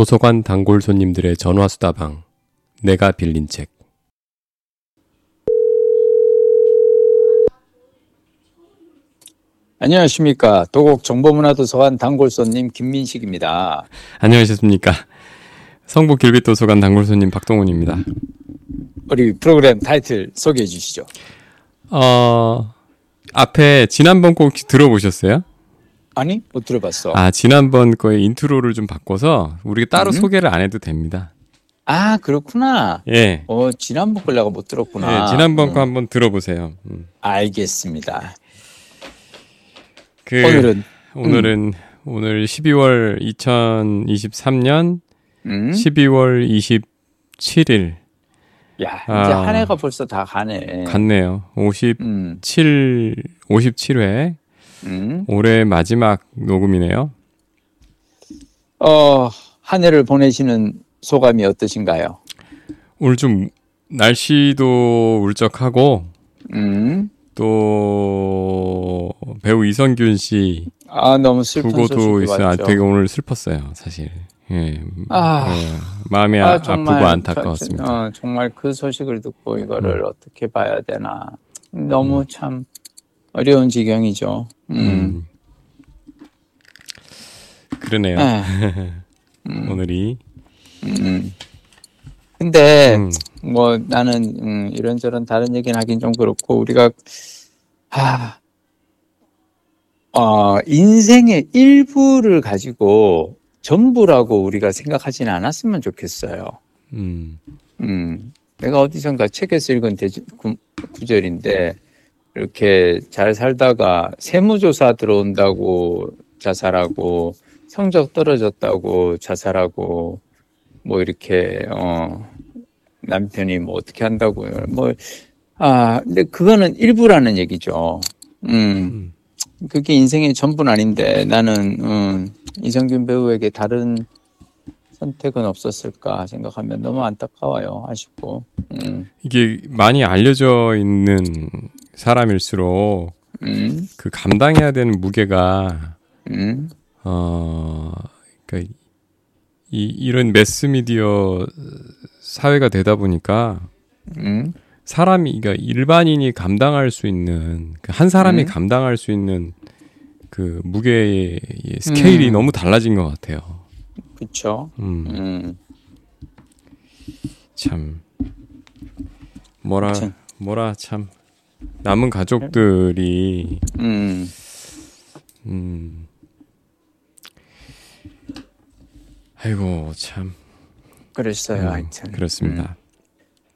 도서관 단골 손님들의 전화 수다방 내가 빌린 책 안녕하십니까. 도곡 정보문화도서관 단골 손님 김민식입니다. 안녕하셨습니까 성북 길빛 도서관 단골 손님 박동훈입니다 우리 프로그램 타이틀 소개해 주시죠. 어 앞에 지난번 거 혹시 들어보셨어요? 아니, 못 들어봤어. 아 지난번 거의 인트로를 좀 바꿔서 우리가 따로 음? 소개를 안 해도 됩니다 아, 그렇구나. 예 어, 지난번 걸 내가 못 들었구나. 예, 지난번 음, 거 한번 들어보세요. 음. 알겠습니다. 그 오늘은 오늘은 오늘 12월 2023년 음? 12월 27일 야, 이제 아. 한 해가 벌써 다 가네. 갔네요. 57 음. 57회 음. 올해 마지막 녹음이네요. 어, 한 해를 보내시는 소감이 어떠신가요? 오늘 좀 날씨도 울적하고 음. 또 배우 이성균 씨 아, 너무 슬픈 부고도 있어요. 아. 되게 오늘 슬펐어요, 사실. 예. 아. 예. 마음이 아, 아프고 안타까웠습니다. 저- 어, 정말 그 소식을 듣고 이거를 어떻게 봐야 되나. 너무 참 어려운 지경이죠. 음. 음. 그러네요. 에, 오늘이 음. 근데 음. 뭐 나는 음, 이런저런 다른 얘기는 하긴 좀 그렇고 우리가 아, 어, 인생의 일부를 가지고 전부라고 우리가 생각하지는 않았으면 좋겠어요. 음. 음, 내가 어디선가 책에서 읽은 대지, 구, 구절인데, 이렇게 잘 살다가 세무조사 들어온다고 자살하고, 성적 떨어졌다고 자살하고, 뭐 이렇게, 어, 남편이 뭐 어떻게 한다고, 뭐, 아, 근데 그거는 일부라는 얘기죠. 음, 그게 인생의 전부는 아닌데, 나는, 음, 이성균 배우에게 다른 선택은 없었을까 생각하면 너무 안타까워요. 아쉽고. 음, 이게 많이 알려져 있는 사람일수록 음, 그 감당해야 되는 무게가 음, 어 그러니까 이 이런 매스 미디어 사회가 되다 보니까 음, 사람이 그러니까 일반인이 감당할 수 있는 그한 사람이 음. 감당할 수 있는 그 무게의 스케일이 음. 너무 달라진 것 같아요. 그쵸. 음, 음, 참 뭐라 참. 뭐라 참 남은 가족들이 음, 음 아이고 참 그랬어요. 음, 하여튼. 그렇습니다.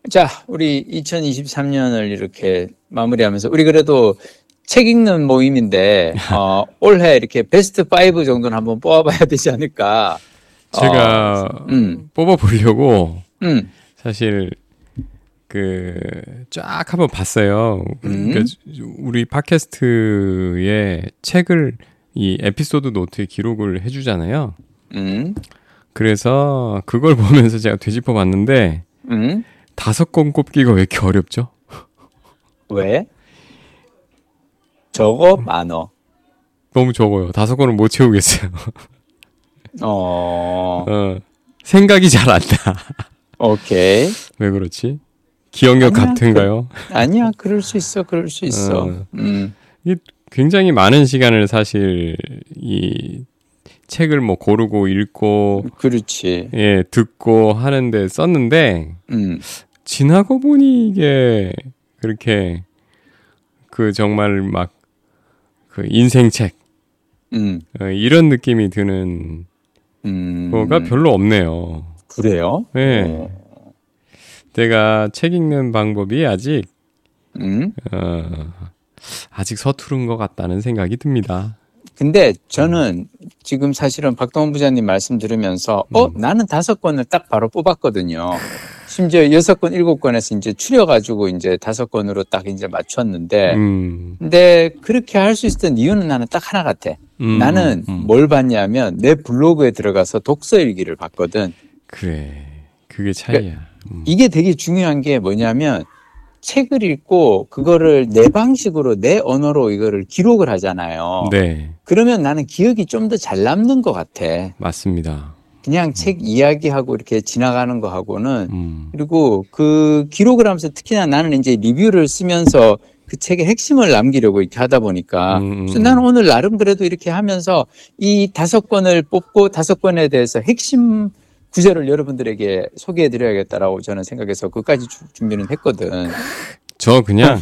음. 자, 우리 2023년을 이렇게 마무리하면서, 우리 그래도 책 읽는 모임인데, 어, 올해 이렇게 베스트 5 정도는 한번 뽑아봐야 되지 않을까. 제가 음, 뽑아 보려고 음, 사실 그 쫙 한번 봤어요. 음. 그러니까 우리 팟캐스트에 책을 이 에피소드 노트에 기록을 해주잖아요. 음, 그래서 그걸 보면서 제가 되짚어 봤는데 음. 다섯 권 꼽기가 왜 이렇게 어렵죠? 왜? 적어, 많어. 너무 적어요. 다섯 권을 못 채우겠어요. 어, 어, 생각이 잘 안 나. 오케이. 왜 그렇지? 기억력 아니야, 같은가요? 아니야, 그럴 수 있어, 그럴 수 있어. 어. 음, 이게 굉장히 많은 시간을 사실 이 책을 뭐 고르고 읽고 그렇지. 예 듣고 하는데 썼는데 음, 지나고 보니 이게 그렇게 그 정말 막 그 인생책 음, 어, 이런 느낌이 드는 음. 거가 별로 없네요. 그래요? 예. 어, 내가 책 읽는 방법이 아직 음. 어, 아직 서투른 것 같다는 생각이 듭니다. 근데 저는 지금 사실은 박동원 부장님 말씀 들으면서 어 음. 나는 다섯 권을 딱 바로 뽑았거든요. 심지어 여섯 권 일곱 권에서 이제 추려가지고 이제 다섯 권으로 딱 이제 맞췄는데 음, 근데 그렇게 할 수 있었던 이유는 나는 딱 하나 같아. 음, 나는 음, 음. 뭘 봤냐면 내 블로그에 들어가서 독서 일기를 봤거든. 그래 그게 차이야. 음. 이게 되게 중요한 게 뭐냐면 책을 읽고 그거를 내 방식으로 내 언어로 이거를 기록을 하잖아요. 네 그러면 나는 기억이 좀 더 잘 남는 것 같아. 맞습니다. 그냥 책 이야기하고 이렇게 지나가는 거하고는 음. 그리고 그 기록을 하면서 특히나 나는 이제 리뷰를 쓰면서 그 책의 핵심을 남기려고 이렇게 하다 보니까 음, 음, 그래서 나는 오늘 나름 그래도 이렇게 하면서 이 다섯 권을 뽑고 다섯 권에 대해서 핵심 구절을 여러분들에게 소개해 드려야겠다라고 저는 생각해서 그까지 주- 준비는 했거든. 저 그냥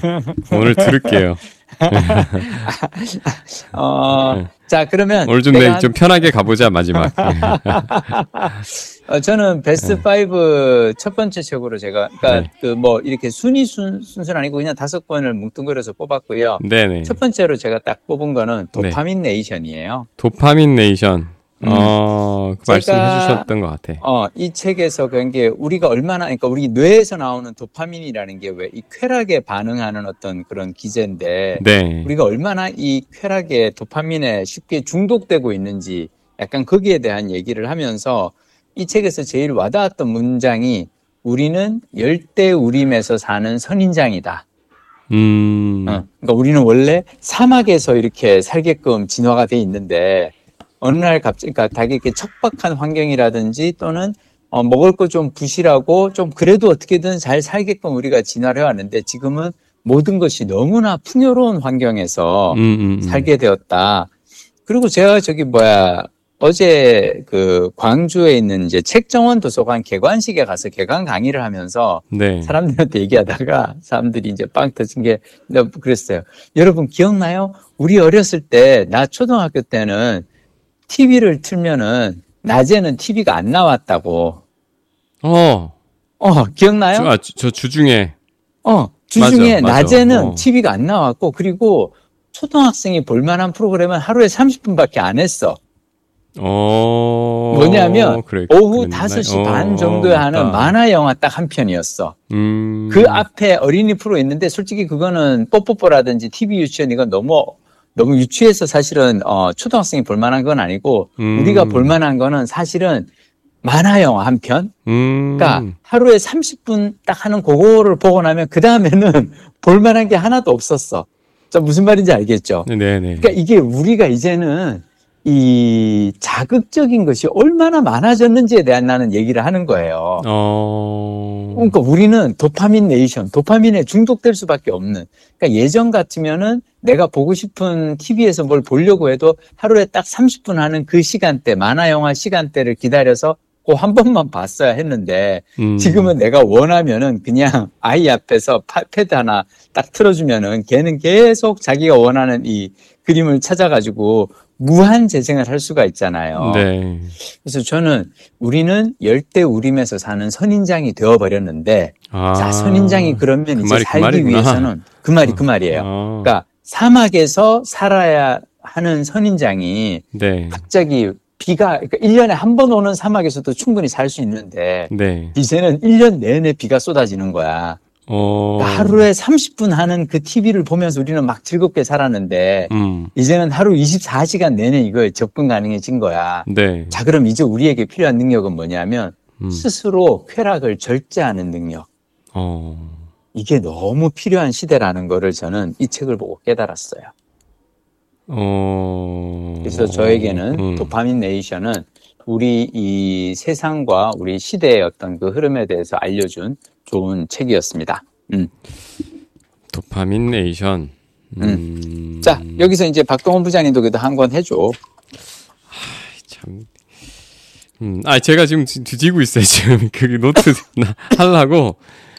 오늘 들을게요. 어, 네. 자, 그러면 오늘 좀, 내가 내, 한- 좀 편하게 가보자 마지막. 어, 저는 best five 첫 번째 책으로 제가 그러니까 네. 그뭐 이렇게 순위 순, 순서는 아니고 그냥 다섯 권을 뭉뚱그려서 뽑았고요. 네네. 첫 번째로 제가 딱 뽑은 거는 Dopamine Nation이에요. Dopamine Nation. 음. 어, 그 제가- 말씀 해 주셨던 것 같아. 어, 이 책에서 그런 게 우리가 얼마나, 그러니까 우리 뇌에서 나오는 도파민이라는 게 왜 이 쾌락에 반응하는 어떤 그런 기제인데 네. 우리가 얼마나 이 쾌락에 도파민에 쉽게 중독되고 있는지 약간 거기에 대한 얘기를 하면서 이 책에서 제일 와닿았던 문장이 우리는 열대 우림에서 사는 선인장이다. 음. 어, 그러니까 우리는 원래 사막에서 이렇게 살게끔 진화가 돼 있는데 어느 날 갑자기 그러니까 이렇게 척박한 환경이라든지 또는 어, 먹을 거 좀 부실하고 좀 그래도 어떻게든 잘 살게끔 우리가 진화를 해왔는데 지금은 모든 것이 너무나 풍요로운 환경에서 음, 음, 음. 살게 되었다. 그리고 제가 저기 뭐야 어제 그 광주에 있는 이제 책정원 도서관 개관식에 가서 개관 강의를 하면서 네. 사람들한테 얘기하다가 사람들이 이제 빵 터진 게 그랬어요. 여러분 기억나요? 우리 어렸을 때 나 초등학교 때는 TV를 틀면은 낮에는 TV가 안 나왔다고. 어. 어 기억나요? 저, 아, 주- 저 주중에. 어 주중에 맞아, 맞아. 낮에는 어. TV가 안 나왔고 그리고 초등학생이 볼 만한 프로그램은 하루에 30분밖에 안 했어. 어. 뭐냐면 그래, 오후 그랬나? 5시 어, 반 정도에 어, 하는. 만화 영화 딱 한 편이었어. 음. 그 앞에 어린이 프로 있는데 솔직히 그거는 뽀뽀뽀라든지 TV 유치원 이건 너무 너무 유치해서 사실은 어 초등학생이 볼 만한 건 아니고 음. 우리가 볼 만한 거는 사실은 만화 영화 한 편. 음. 그러니까 하루에 30분 딱 하는 그거를 보고 나면 그 다음에는 볼 만한 게 하나도 없었어. 자 무슨 말인지 알겠죠? 네네. 그러니까 이게 우리가 이제는 이 자극적인 것이 얼마나 많아졌는지에 대한 나는 얘기를 하는 거예요. 어. 그러니까 우리는 도파민 네이션, 도파민에 중독될 수밖에 없는. 그러니까 예전 같으면은 내가 보고 싶은 TV에서 뭘 보려고 해도 하루에 딱 30분 하는 그 시간대, 만화 영화 시간대를 기다려서 그한 번만 봤어야 했는데 음. 지금은 내가 원하면은 그냥 아이 앞에서 파- 패드 하나 딱 틀어주면은 걔는 계속 자기가 원하는 이 그림을 찾아가지고 무한 재생을 할 수가 있잖아요. 네. 그래서 저는 우리는 열대 우림에서 사는 선인장이 되어 버렸는데 아. 자 선인장이 그러면 그 이제 말이 그 살기 말이구나. 위해서는 그 말이 그 말이에요. 아. 그러니까 사막에서 살아야 하는 선인장이 네. 갑자기 비가 그러니까 1년에 한 번 오는 사막에서도 충분히 살 수 있는데 네. 이제는 1년 내내 비가 쏟아지는 거야. 어. 그러니까 하루에 30분 하는 그 TV를 보면서 우리는 막 즐겁게 살았는데 음. 이제는 하루 24시간 내내 이거에 접근 가능해진 거야. 네. 자, 그럼 이제 우리에게 필요한 능력은 뭐냐면 음. 스스로 쾌락을 절제하는 능력. 어. 이게 너무 필요한 시대라는 거를 저는 이 책을 보고 깨달았어요. 어. 그래서 저에게는 음. 도파민 네이션은 우리 이 세상과 우리 시대의 어떤 그 흐름에 대해서 알려준 좋은 책이었습니다. 음. 도파민 네이션. 음. 자, 여기서 이제 박동원 부장님도 그래도 한 권 해줘. 참. 음, 아, 제가 지금 뒤- 뒤지고 있어요, 지금. 그 노트 나 하려고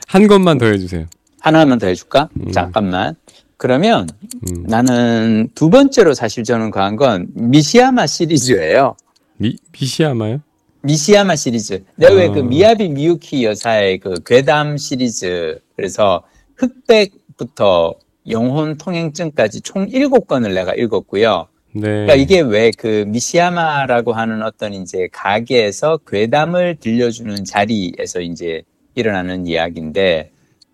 한 것만 더 해주세요. 하나만 더 해줄까? 잠깐만. 그러면 음. 나는 두 번째로 사실 저는 가한 건 미시야마 시리즈예요. 미, 미시야마요? 미시야마 시리즈. 내가 왜그 아. 미야비 미유키 여사의 그 괴담 시리즈. 그래서 흑백부터 영혼 통행증까지 총 일곱 권을 내가 읽었고요. 네. 그러니까 이게 왜 그 미시야마라고 하는 어떤 이제 가게에서 괴담을 들려주는 자리에서 이제 일어나는 이야기인데,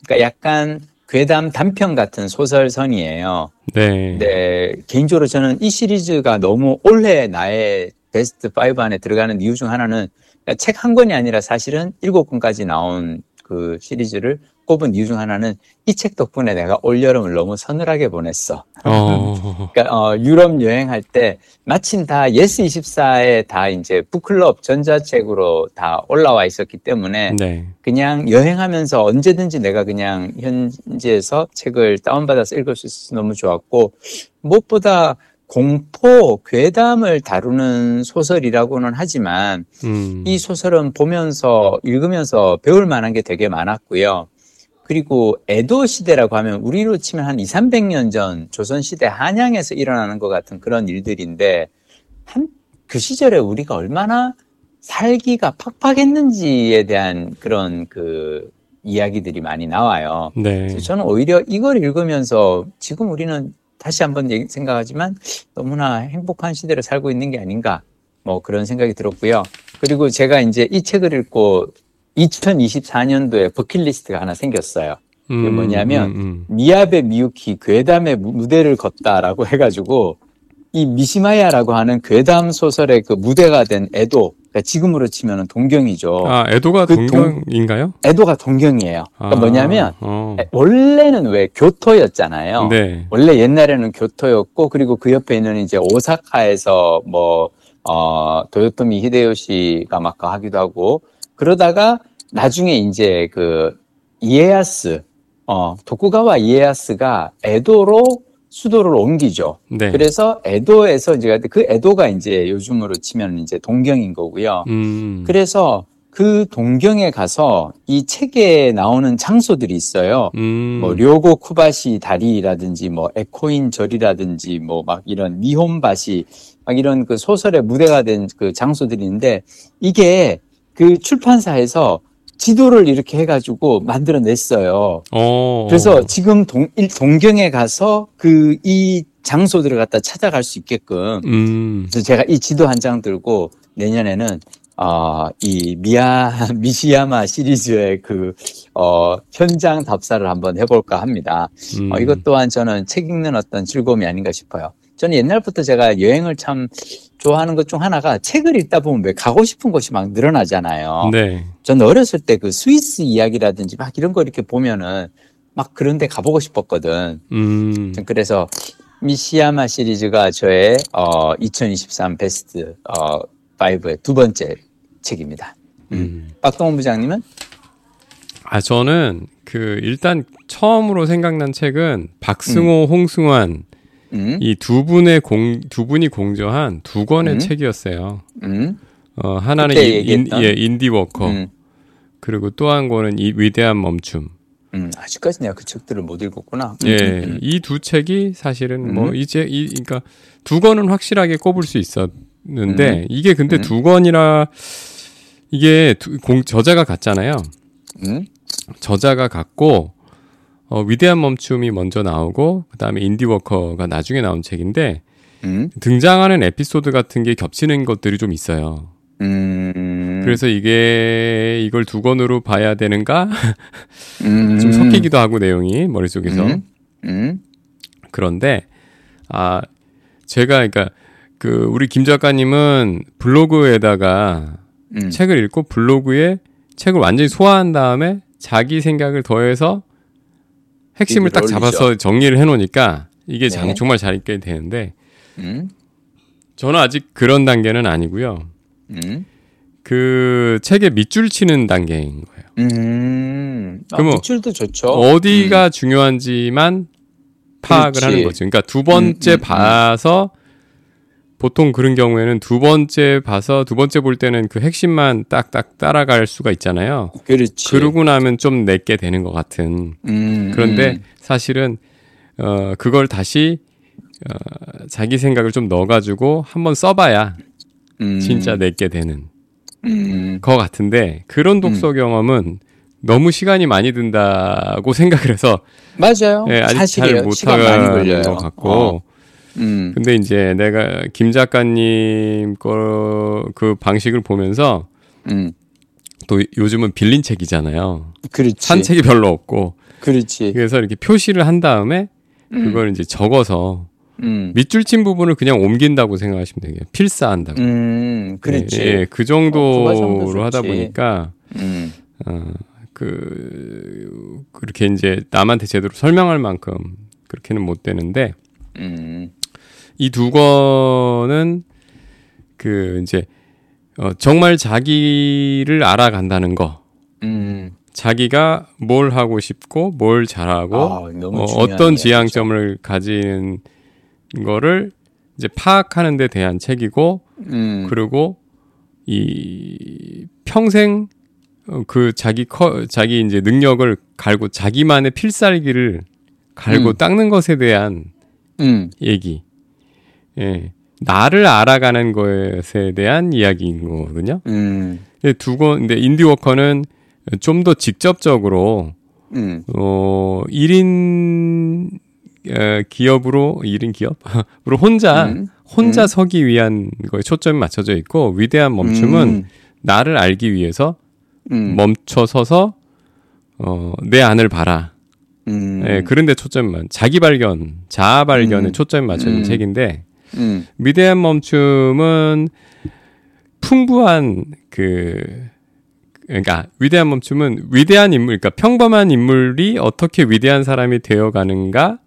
그러니까 약간 괴담 단편 같은 소설선이에요. 네. 네, 개인적으로 저는 이 시리즈가 너무 올해 나의 베스트 5 안에 들어가는 이유 중 하나는 그러니까 책 한 권이 아니라 사실은 일곱 권까지 나온 그 시리즈를 꼽은 이유 중 하나는 이 책 덕분에 내가 올 여름을 너무 서늘하게 보냈어. 어. 그러니까 어, 유럽 여행할 때 마침 다 예스24에 다 이제 북클럽 전자책으로 다 올라와 있었기 때문에 네. 그냥 여행하면서 언제든지 내가 그냥 현지에서 책을 다운받아서 읽을 수 있어서 너무 좋았고 무엇보다 공포, 괴담을 다루는 소설이라고는 하지만 음. 이 소설은 보면서 읽으면서 배울 만한 게 되게 많았고요. 그리고 에도 시대라고 하면 우리로 치면 한 2, 300년 전 조선 시대 한양에서 일어나는 것 같은 그런 일들인데 한 그 시절에 우리가 얼마나 살기가 팍팍했는지에 대한 그런 그 이야기들이 많이 나와요. 네. 저는 오히려 이걸 읽으면서 지금 우리는 다시 한번 생각하지만 너무나 행복한 시대를 살고 있는 게 아닌가 뭐 그런 생각이 들었고요. 그리고 제가 이제 이 책을 읽고 2024년도에 버킷리스트가 하나 생겼어요. 그게 뭐냐면 음, 미야베 미유키 괴담의 무- 무대를 걷다라고 해가지고 이 미시마야라고 하는 괴담 소설의 그 무대가 된 에도 그러니까 지금으로 치면은 동경이죠. 아, 에도가 그 동- 동경인가요? 에도가 동경이에요. 그러니까 아, 뭐냐면 어. 원래는 왜 교토였잖아요. 네. 원래 옛날에는 교토였고 그리고 그 옆에 있는 이제 오사카에서 뭐 어, 도요토미 히데요시가 막 하기도 하고 그러다가 나중에 이제 그 이에야스 어, 도쿠가와 이에야스가 에도로 수도를 옮기죠. 네. 그래서 에도에서 이제 그 에도가 이제 요즘으로 치면 이제 동경인 거고요. 음. 그래서 그 동경에 가서 이 책에 나오는 장소들이 있어요. 음. 뭐 료고 쿠바시 다리라든지 뭐 에코인 절이라든지 뭐 막 이런 미혼바시 막 이런 그 소설의 무대가 된 그 장소들이 있는데 이게 그 출판사에서 지도를 이렇게 해가지고 만들어냈어요. 어. 그래서 지금 동, 일- 동경에 가서 그 이 장소들을 갖다 찾아갈 수 있게끔 음. 그래서 제가 이 지도 한 장 들고 내년에는 어, 이 미야 미시야마 시리즈의 그 어, 현장 답사를 한번 해볼까 합니다. 음. 어, 이것 또한 저는 책 읽는 어떤 즐거움이 아닌가 싶어요. 저는 옛날부터 제가 여행을 참 좋아하는 것 중 하나가 책을 읽다 보면 왜 가고 싶은 곳이 막 늘어나잖아요. 네. 저는 어렸을 때 그 스위스 이야기라든지 막 이런 거 이렇게 보면은 막 그런 데 가보고 싶었거든. 음. 전 그래서 미시야마 시리즈가 저의 어, 2023 베스트 어, 5의 두 번째 책입니다. 음. 박동원 부장님은? 아, 저는 그 일단 처음으로 생각난 책은 박승호, 홍승환 음, 이두 분의 공, 두 분이 공저한 두 권의 음. 책이었어요. 음, 어, 하나는 인? 예, 인디워커. 음, 그리고 또 한 권은 이 위대한 멈춤. 음. 아직까지 내가 그 책들을 못 읽었구나. 음, 예, 음, 이두 책이 사실은 뭐 음. 이제 이 그러니까 두 권은 확실하게 꼽을 수 있었는데 음. 이게 근데 음. 두 권이라 이게 두, 공, 저자가 같잖아요. 음, 저자가 같고 어, 위대한 멈춤이 먼저 나오고 그다음에 인디워커가 나중에 나온 책인데 음, 등장하는 에피소드 같은 게 겹치는 것들이 좀 있어요. 음, 그래서 이게 이걸 두 권으로 봐야 되는가? 음, 좀 섞이기도 하고 내용이 머릿속에서. 음, 음, 그런데 아 제가 그러니까 그 우리 김 작가님은 블로그에다가 음, 책을 읽고 블로그에 책을 완전히 소화한 다음에 자기 생각을 더해서 핵심을 딱 올리죠. 잡아서 정리를 해놓으니까 이게 장- 네. 정말 잘 읽게 되는데 음, 저는 아직 그런 단계는 아니고요. 음, 그 책에 밑줄 치는 단계인 거예요. 음. 아, 그러면 밑줄도 좋죠. 어디가 중요한지만 파악을 그렇지. 하는 거죠. 그러니까 두 번째 음, 음, 음. 봐서 보통 그런 경우에는 두 번째 봐서 두 번째 볼 때는 그 핵심만 딱딱 따라갈 수가 있잖아요. 그렇지. 그러고 나면 좀 내게 되는 것 같은. 음, 그런데 음, 사실은 어 그걸 다시 어 자기 생각을 좀 넣어가지고 한번 써봐야 음, 진짜 내게 되는 음, 것 같은데 그런 독서 경험은 너무 시간이 많이 든다고 생각을 해서 맞아요. 예, 아직 사실이에요. 잘 못하는. 것 같고 어, 음, 근데 이제 내가 김 작가님 거 그 방식을 보면서 음, 또 요즘은 빌린 책이잖아요. 그렇지. 산 책이 별로 없고 그렇지. 그래서 이렇게 표시를 한 다음에 음, 그걸 이제 적어서 음, 밑줄 친 부분을 그냥 옮긴다고 생각하시면 되겠요 필사한다고. 음, 그렇지. 예, 예, 그 어, 그거 정도 정도로 하다. 보니까 음, 어, 그 그렇게 이제 남한테 제대로 설명할 만큼 그렇게는 못 되는데 음. 이 두 권은 그 이제 어, 정말 자기를 알아간다는 거, 음. 자기가 뭘 하고 싶고 뭘 잘하고 아, 어, 이야기죠. 지향점을 가지는 거를 이제 파악하는 데 대한 책이고 음. 그리고 이 평생 어, 그 자기 커 자기 이제 능력을 갈고 자기만의 필살기를 갈고 음. 닦는 것에 대한 음. 얘기. 예. 나를 알아가는 것에 대한 이야기인 거거든요. 음. 근데 두 권, 근데 인디워커는 좀 더 직접적으로, 음. 어, 1인, 어, 기업으로, 1인 기업으로 혼자, 음. 혼자 음. 서기 위한 거에 초점이 맞춰져 있고, 위대한 멈춤은 음. 나를 알기 위해서 음. 멈춰 서서, 어, 내 안을 봐라. 음. 예, 그런데 초점만, 자기 발견, 자아 발견에 음. 초점이 맞춰진 음. 책인데, 음. 위대한 멈춤은 풍부한 그 그러니까 위대한 멈춤은 위대한 인물 그러니까 평범한 인물이 어떻게 위대한 사람이 되어 가는가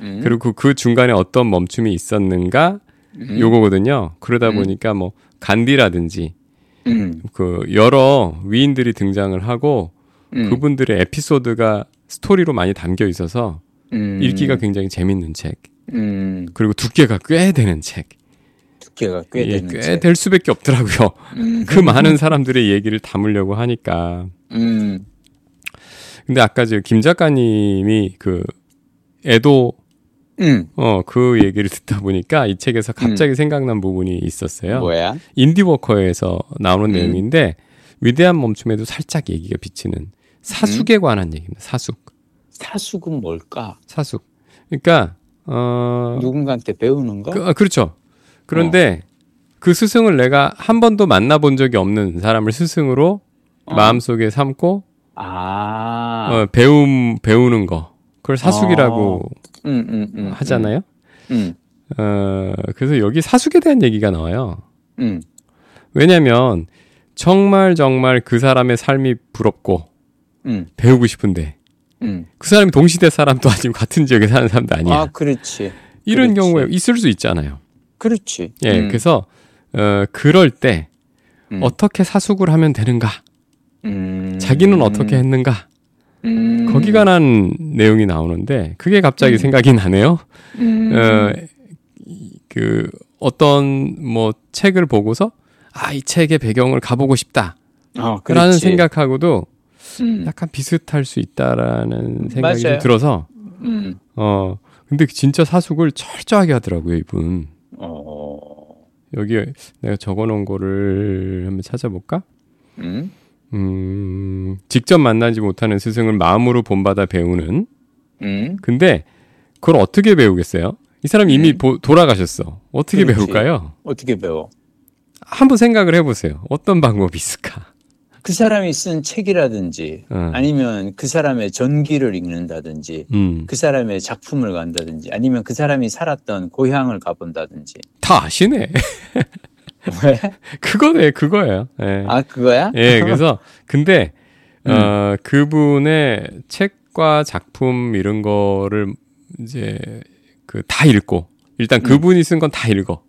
음. 그리고 그 중간에 어떤 멈춤이 있었는가 음. 요거거든요. 그러다 음. 보니까 뭐 간디라든지 음. 그 여러 위인들이 등장을 하고 음. 그분들의 에피소드가 스토리로 많이 담겨 있어서 음. 읽기가 굉장히 재밌는 책. 음. 그리고 두께가 꽤 되는 책. 두께가 꽤 예, 되는 꽤 책. 될 수밖에 없더라고요. 음. 그 많은 사람들의 얘기를 담으려고 하니까. 음. 근데 아까 저 김 작가님이 그 애도 음. 어 그 얘기를 듣다 보니까 이 책에서 갑자기 생각난 부분이 있었어요. 뭐야? 인디워커에서 나오는 음. 내용인데 위대한 멈춤에도 살짝 얘기가 비치는 사숙에 관한 얘기입니다. 사숙. 사숙은 뭘까? 사숙. 그러니까 어 누군가한테 배우는 거? 그, 아, 그렇죠. 그런데 그 스승을 내가 한 번도 만나본 적이 없는 사람을 스승으로 어. 마음속에 삼고 아. 어, 배움 배우는 거 그걸 사숙이라고 음, 음, 음, 하잖아요. 음. 어, 그래서 여기 사숙에 대한 얘기가 나와요. 음. 왜냐면 정말 정말 그 사람의 삶이 부럽고 음. 배우고 싶은데 음. 그 사람이 동시대 사람도 아니고 같은 지역에 사는 사람도 아니야. 아, 그렇지. 이런 그렇지. 경우에 있을 수 있잖아요. 그렇지. 예, 음. 그래서 어, 그럴 때 음. 어떻게 사숙을 하면 되는가? 음. 자기는 어떻게 했는가? 음. 거기 관한 내용이 나오는데 그게 갑자기 음. 생각이 나네요. 음. 어, 이- 그 어떤 뭐 책을 보고서 아 이 책의 배경을 가보고 싶다. 어, 라는 그렇지. 생각하고도 음. 약간 비슷할 수 있다라는 생각이 좀 맞아요. 들어서 음. 어 근데 진짜 사숙을 철저하게 하더라고요 이분. 어. 여기 내가 적어놓은 거를 한번 찾아볼까? 음. 음, 직접 만나지 못하는 스승을 마음으로 본받아 배우는. 음. 근데 그걸 어떻게 배우겠어요? 이 사람 이미 음. 보- 돌아가셨어. 어떻게 그렇지. 배울까요? 어떻게 배워? 한번 생각을 해보세요. 어떤 방법이 있을까? 그 사람이 쓴 책이라든지 어. 아니면 그 사람의 전기를 읽는다든지 음, 그 사람의 작품을 간다든지 아니면 그 사람이 살았던 고향을 가본다든지 다 아시네. 왜? 그거네, 그거예요. 예. 아 그거야? 예, 그래서 근데 음. 어, 그분의 책과 작품 이런 거를 이제 그 다 읽고 일단 그분이 쓴 건 다 읽어.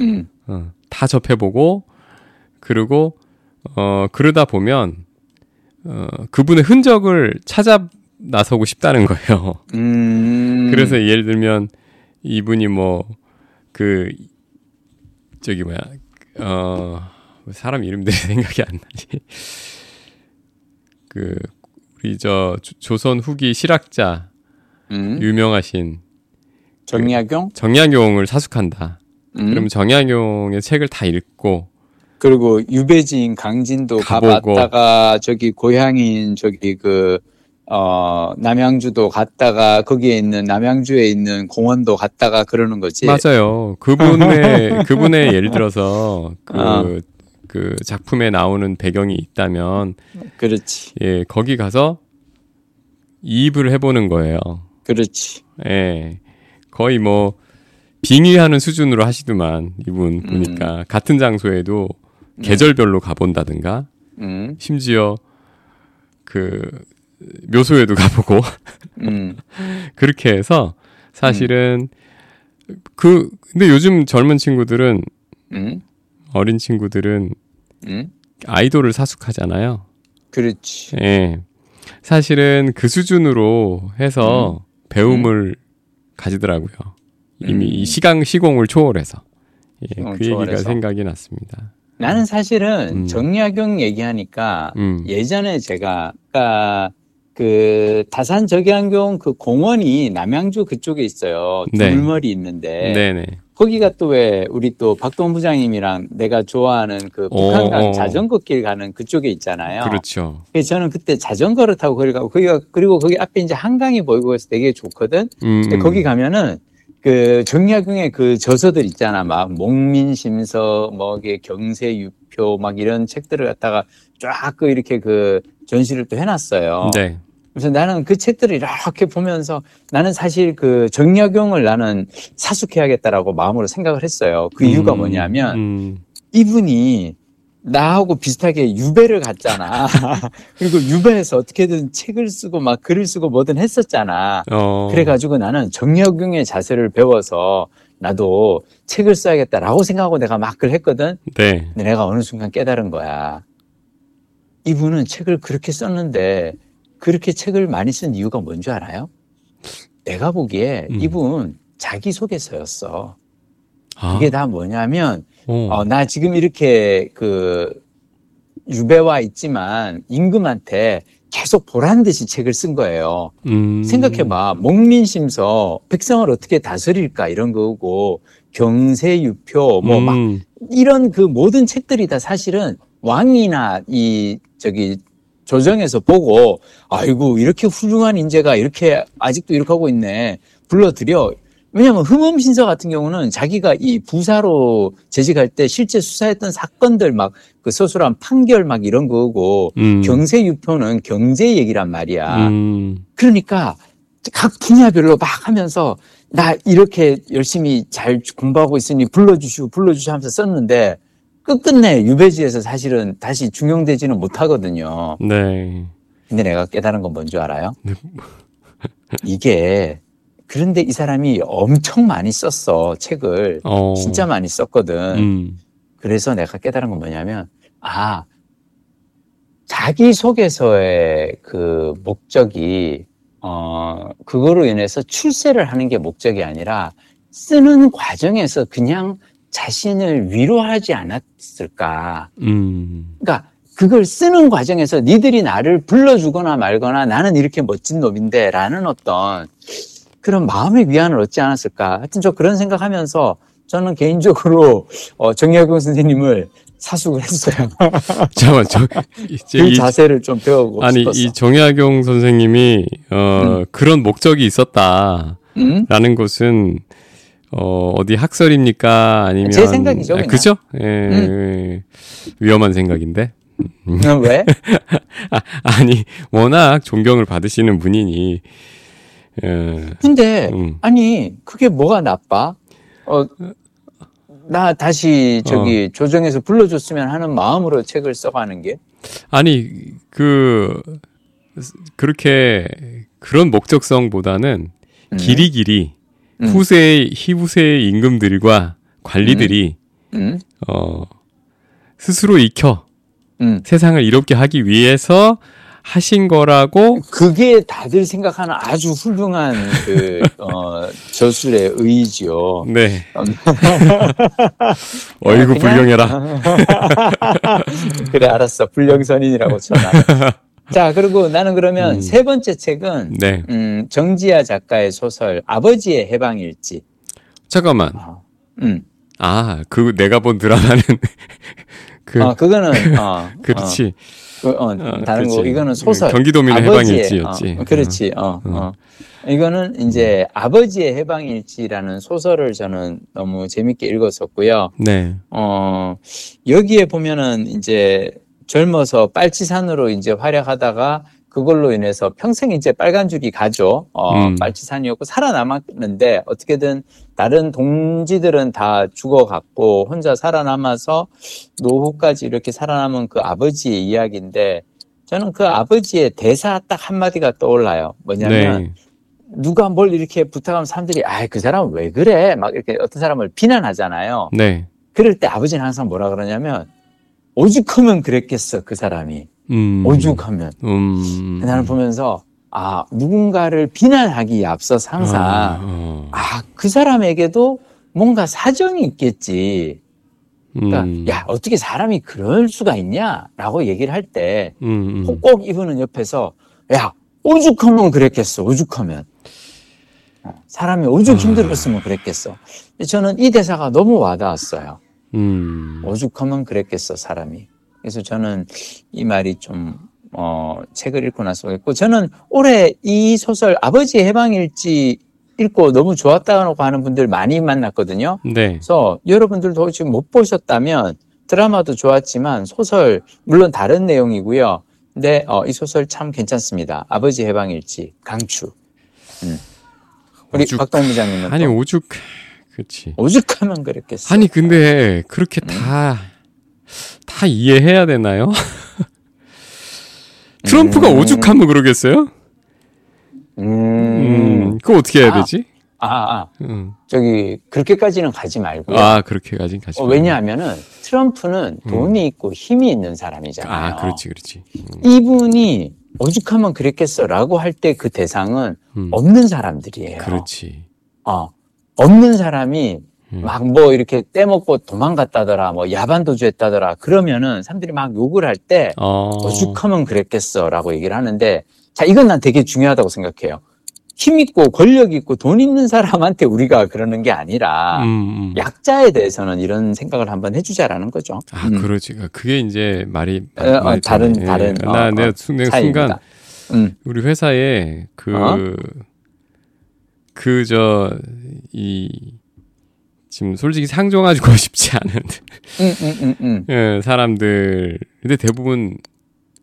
음. 어, 다 접해보고 그리고 어 그러다 보면 어 그분의 흔적을 찾아 나서고 싶다는 거예요. 음. 그래서 예를 들면 이분이 뭐 그 저기 뭐야 어 사람 이름들이 생각이 안 나지. 그 우리 저 조- 조선 후기 실학자 음. 유명하신 정약용? 정약용을 사숙한다. 음. 그러면 정약용의 책을 다 읽고 그리고 유배지인 강진도 가보고. 가봤다가 저기 고향인 저기 그 어, 남양주도 갔다가 거기에 있는 남양주에 있는 공원도 갔다가 그러는 거지. 맞아요. 그분의 그분의 예를 들어서 그, 어. 그 작품에 나오는 배경이 있다면 그렇지. 예 거기 가서 이입을 해 보는 거예요. 그렇지. 예 거의 뭐 빙의하는 수준으로 하시더만 이분 음. 보니까 같은 장소에도 계절별로 가본다든가 음. 심지어 그 묘소에도 가보고 음, 그렇게 해서 사실은 그 근데 요즘 젊은 친구들은 음, 어린 친구들은 음. 아이돌을 사숙하잖아요. 그렇지. 예. 사실은 그 수준으로 해서 배움을 가지더라고요. 이미 음. 이 시강 시공을 초월해서. 예, 시공을 그 얘기가 초월해서. 생각이 났습니다. 나는 사실은 음. 정약용 얘기하니까 음. 예전에 제가 아까 그 다산 적양경 그 공원이 남양주 그쪽에 있어요. 네. 둘머리 있는데 네네. 거기가 또 왜 우리 또 박동 부장님이랑 내가 좋아하는 그 어, 북한강 어. 자전거 길 가는 그쪽에 있잖아요. 그렇죠. 그래서 저는 그때 자전거를 타고 거기 가고 거기가 그리고 거기 앞에 이제 한강이 보이고 해서 되게 좋거든. 음, 근데 음. 거기 가면은 그 정약용의 그 저서들 있잖아. 막 목민심서, 뭐 이게 경세유표 막 이런 책들을 갖다가 쫙 그 이렇게 그 전시를 또 해놨어요. 네. 그래서 나는 그 책들을 이렇게 보면서 나는 사실 그 정약용을 나는 사숙해야겠다라고 마음으로 생각을 했어요. 그 이유가 음, 뭐냐면 음, 이분이 나하고 비슷하게 유배를 갔잖아. 그리고 유배에서 어떻게든 책을 쓰고 막 글을 쓰고 뭐든 했었잖아. 어, 그래가지고 나는 정약용의 자세를 배워서 나도 책을 써야겠다라고 생각하고 내가 막 그걸 했거든. 네. 근데 내가 어느 순간 깨달은 거야. 이분은 책을 그렇게 썼는데 그렇게 책을 많이 쓴 이유가 뭔 줄 알아요? 내가 보기에 음. 이분 자기소개서였어. 아, 이게 다 뭐냐면 어, 어, 나 지금 이렇게 그 유배와 있지만 임금한테 계속 보란 듯이 책을 쓴 거예요. 음, 생각해봐. 목민심서, 백성을 어떻게 다스릴까 이런 거고, 경세유표, 뭐막 음, 이런 그 모든 책들이 다 사실은 왕이나 이 저기 조정에서 보고 아이고 이렇게 훌륭한 인재가 이렇게 아직도 이렇게 하고 있네. 불러들여 왜냐하면 흠음신서 같은 경우는 자기가 이 부사로 재직할 때 실제 수사했던 사건들 막 그 서술한 판결 막 이런 거고 음, 경세유표는 경제 얘기란 말이야. 음, 그러니까 각 분야별로 막 하면서 나 이렇게 열심히 잘 공부하고 있으니 불러주시고 불러주시고 하면서 썼는데 끝끝내 유배지에서 사실은 다시 중용되지는 못하거든요. 네. 근데 내가 깨달은 건 뭔 줄 알아요? 네. 이게 그런데 이 사람이 엄청 많이 썼어 책을 어, 진짜 많이 썼거든. 음, 그래서 내가 깨달은 건 뭐냐면, 아, 자기 소개서의 그 목적이, 어, 그거로 인해서 출세를 하는 게 목적이 아니라 쓰는 과정에서 그냥 자신을 위로하지 않았을까. 음, 그러니까 그걸 쓰는 과정에서 니들이 나를 불러주거나 말거나 나는 이렇게 멋진 놈인데 라는 어떤 그런 마음의 위안을 얻지 않았을까. 하여튼 저 그런 생각하면서 저는 개인적으로 어, 정약용 선생님을 사숙을 했어요. 잠깐만, 저, 그 이, 자세를 좀 배우고 아니, 싶었어. 이 정약용 선생님이, 어, 그런 목적이 있었다라는 음? 것은, 어, 어디 학설입니까? 아니면. 제 생각이죠, 아, 그냥. 그죠? 예, 예. 위험한 생각인데. 음, 왜? 아니, 워낙 존경을 받으시는 분이니, 어, 근데 음. 아니 그게 뭐가 나빠? 어, 나 다시 저기 어. 조정에서 불러줬으면 하는 마음으로 책을 써가는 게 아니, 그, 그렇게, 그런 목적성보다는 음. 길이 길이 음. 후세의, 희후세의 임금들과 관리들이, 음, 어, 스스로 익혀 음. 세상을 이롭게 하기 위해서 하신 거라고, 그게 다들 생각하는 아주 훌륭한 그 어, 저술의 의지요. 네. 음. 어이구, 불경해라. 그래 알았어 불령선인이라고 쳐놔. 자 그리고 나는 그러면 음. 세 번째 책은 네. 음, 정지아 작가의 소설 아버지의 해방일지. 잠깐만. 아, 음. 아, 그 내가 본 드라마는, 그, 어, 그거는 어, 그렇지. 어, 그, 어, 어, 다른 거 그렇지. 이거는 소설. 경기도민의 해방일지였지. 어, 그렇지. 어, 어. 어. 이거는 이제 아버지의 해방일지라는 소설을 저는 너무 재밌게 읽었었고요. 네. 어, 여기에 보면은 이제 젊어서 빨치산으로 이제 활약하다가 그걸로 인해서 평생 이제 빨간 줄이 가죠. 어, 음. 빨치산이었고 살아남았는데 어떻게든 다른 동지들은 다 죽어갔고 혼자 살아남아서 노후까지 이렇게 살아남은 그 아버지의 이야기인데 저는 그 아버지의 대사 딱 한마디가 떠올라요. 뭐냐면 네. 누가 뭘 이렇게 부탁하면 사람들이 아 그 사람은 왜 그래? 막 이렇게 어떤 사람을 비난하잖아요. 네. 그럴 때 아버지는 항상 뭐라 그러냐면 오죽하면 그랬겠어 그 사람이 음. 오죽하면 음. 나는 보면서 아 누군가를 비난하기에 앞서서 항상 아, 어. 아그 사람에게도 뭔가 사정이 있겠지. 그러니까 음. 야 어떻게 사람이 그럴 수가 있냐라고 얘기를 할때 음, 음. 꼭 이분은 옆에서 야 오죽하면 그랬겠어 오죽하면 어, 사람이 오죽 아. 힘들었으면 그랬겠어. 저는 이 대사가 너무 와닿았어요. 음. 오죽하면 그랬겠어 사람이. 그래서 저는 이 말이 좀 어, 책을 읽고 나서 했고 저는 올해 이 소설 아버지의 해방일지 읽고 너무 좋았다고 하는 분들 많이 만났거든요. 네. 그래서 여러분들도 지금 못 보셨다면 드라마도 좋았지만 소설 물론 다른 내용이고요. 근데 어, 이 소설 참 괜찮습니다. 아버지 해방일지 강추. 음. 우리 오죽- 박동 부장님은 아니 또 오죽 그렇지. 오죽하면 그랬겠어. 아니 근데 그렇게 다 다 이해해야 되나요? 트럼프가 음. 오죽하면 그러겠어요? 음. 음, 그거 어떻게 해야 아. 되지? 아, 아, 음. 저기 그렇게까지는 가지 말고요. 아 그렇게까진 가지. 어, 말고. 왜냐하면은 트럼프는 돈이 있고 힘이 있는 사람이잖아요. 아 그렇지 그렇지. 음, 이분이 오죽하면 그랬겠어 라고 할 때 그 대상은 음. 없는 사람들이에요. 그렇지. 어, 없는 사람이 음. 막뭐 이렇게 떼먹고 도망갔다더라, 뭐 야반도주했다더라. 그러면은 사람들이 막 욕을 할때 어. 오죽하면 그랬겠어라고 얘기를 하는데, 자 이건 난 되게 중요하다고 생각해요. 힘 있고 권력 있고 돈 있는 사람한테 우리가 그러는 게 아니라 음, 음. 약자에 대해서는 이런 생각을 한번 해주자라는 거죠. 아 음. 그렇지. 그게 이제 말이 어, 어, 다른- 되네. 다른, 예. 어, 나 어, 내가 순- 내가 차이입니다. 순간 음, 우리 회사에 그 어? 그저 이 지금 솔직히 상종하고 싶지 않은 음, 음, 음, 음. 예, 사람들 근데 대부분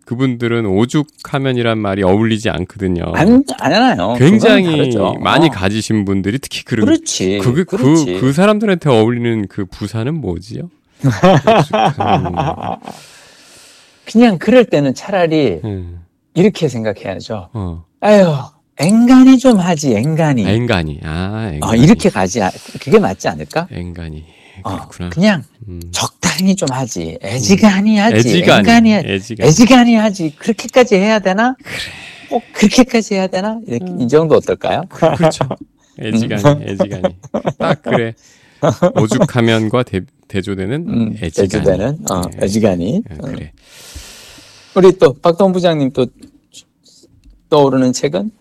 그분들은 오죽하면이란 말이 어울리지 않거든요. 안, 안 하나요? 굉장히. 많이 어. 가지신 분들이 특히 그 그렇지. 그, 그. 그, 그 사람들한테 어울리는 그 부사는 뭐지요? 그냥 그럴 때는 차라리 음, 이렇게 생각해야죠. 어. 아유, 앵간히 좀 하지, 앵간히. 앵간히. 아, 앵간히. 어, 이렇게 가지, 않- 그게 맞지 않을까? 앵간히. 어, 그렇구나. 그냥 음. 적당히 좀 하지. 애지간히 하지. 애지간히. 앵간히 하지. 애지간히. 애지간히 하지. 그렇게까지 해야 되나? 꼭 그렇게까지 해야 되나? 이렇게, 음. 이 정도 어떨까요? 그렇죠. 애지간히, 애지간히. 딱 그래. 오죽하면과 대, 대조되는 음, 애지간히. 애지되는, 어, 네. 애지간히. 아, 그래. 우리 또, 박동 부장님 또 떠오르는 책은?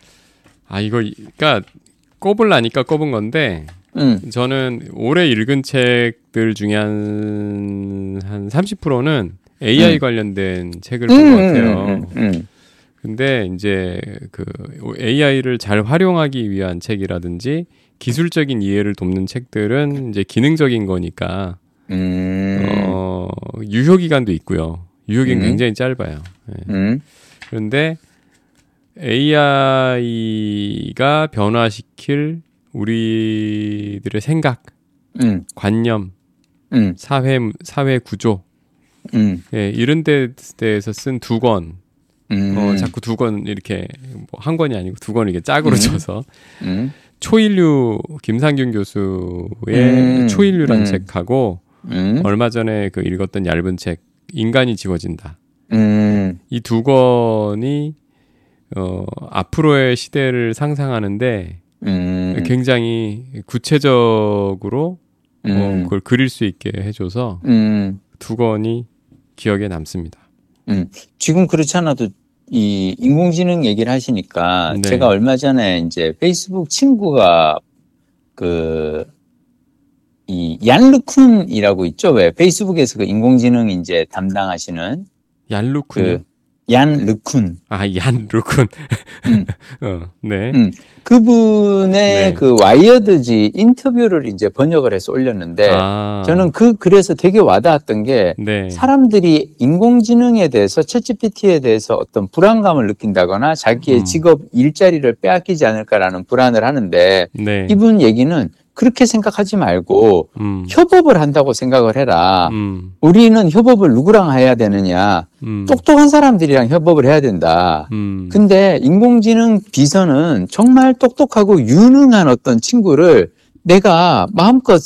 아, 이거, 그니까, 꼽을라니까 꼽은 건데, 음, 저는 올해 읽은 책들 중에 한, 한 30%는 AI 음. 관련된 책을 본것 같아요. 음, 음, 근데 이제 그 AI를 잘 활용하기 위한 책이라든지 기술적인 이해를 돕는 책들은 이제 기능적인 거니까 음, 어 유효 기간도 있고요. 유효 기간 음. 굉장히 짧아요. 예. 음, 그런데 AI가 변화시킬 우리들의 생각, 음, 관념, 음, 사회 사회 구조. 음, 예, 이런 데 대해서 쓴 두 권, 음, 어, 자꾸 두 권 이렇게 뭐 한 권이 아니고 두 권을 이렇게 짝으로 음. 쳐서. 음, 초인류 김상균 교수의 음. 초인류란 음. 책하고 음, 얼마 전에 그 읽었던 얇은 책 인간이 지워진다. 음, 이두 권이 어 앞으로의 시대를 상상하는데 음, 굉장히 구체적으로 어, 음, 그걸 그릴 수 있게 해줘서 음, 두 권이 기억에 남습니다. 지금 그렇지 않아도 이 인공지능 얘기를 하시니까 네. 제가 얼마 전에 이제 페이스북 친구가 그 이 얀르쿤이라고 있죠 왜 페이스북에서 그 인공지능 이제 담당하시는 얀루쿤. 그 얀 르쿤 아, 얀루쿤. 음. 어, 네. 음. 그분의 네. 그 와이어드지 인터뷰를 이제 번역을 해서 올렸는데 아, 저는 그 글에서 되게 와닿았던 게 네. 사람들이 인공지능에 대해서 챗GPT에 대해서 어떤 불안감을 느낀다거나 자기의 음. 직업 일자리를 빼앗기지 않을까라는 불안을 하는데 네. 이분 얘기는 그렇게 생각하지 말고 음. 협업을 한다고 생각을 해라. 음. 우리는 협업을 누구랑 해야 되느냐? 음. 똑똑한 사람들이랑 협업을 해야 된다. 음. 근데 인공지능 비서는 정말 똑똑하고 유능한 어떤 친구를 내가 마음껏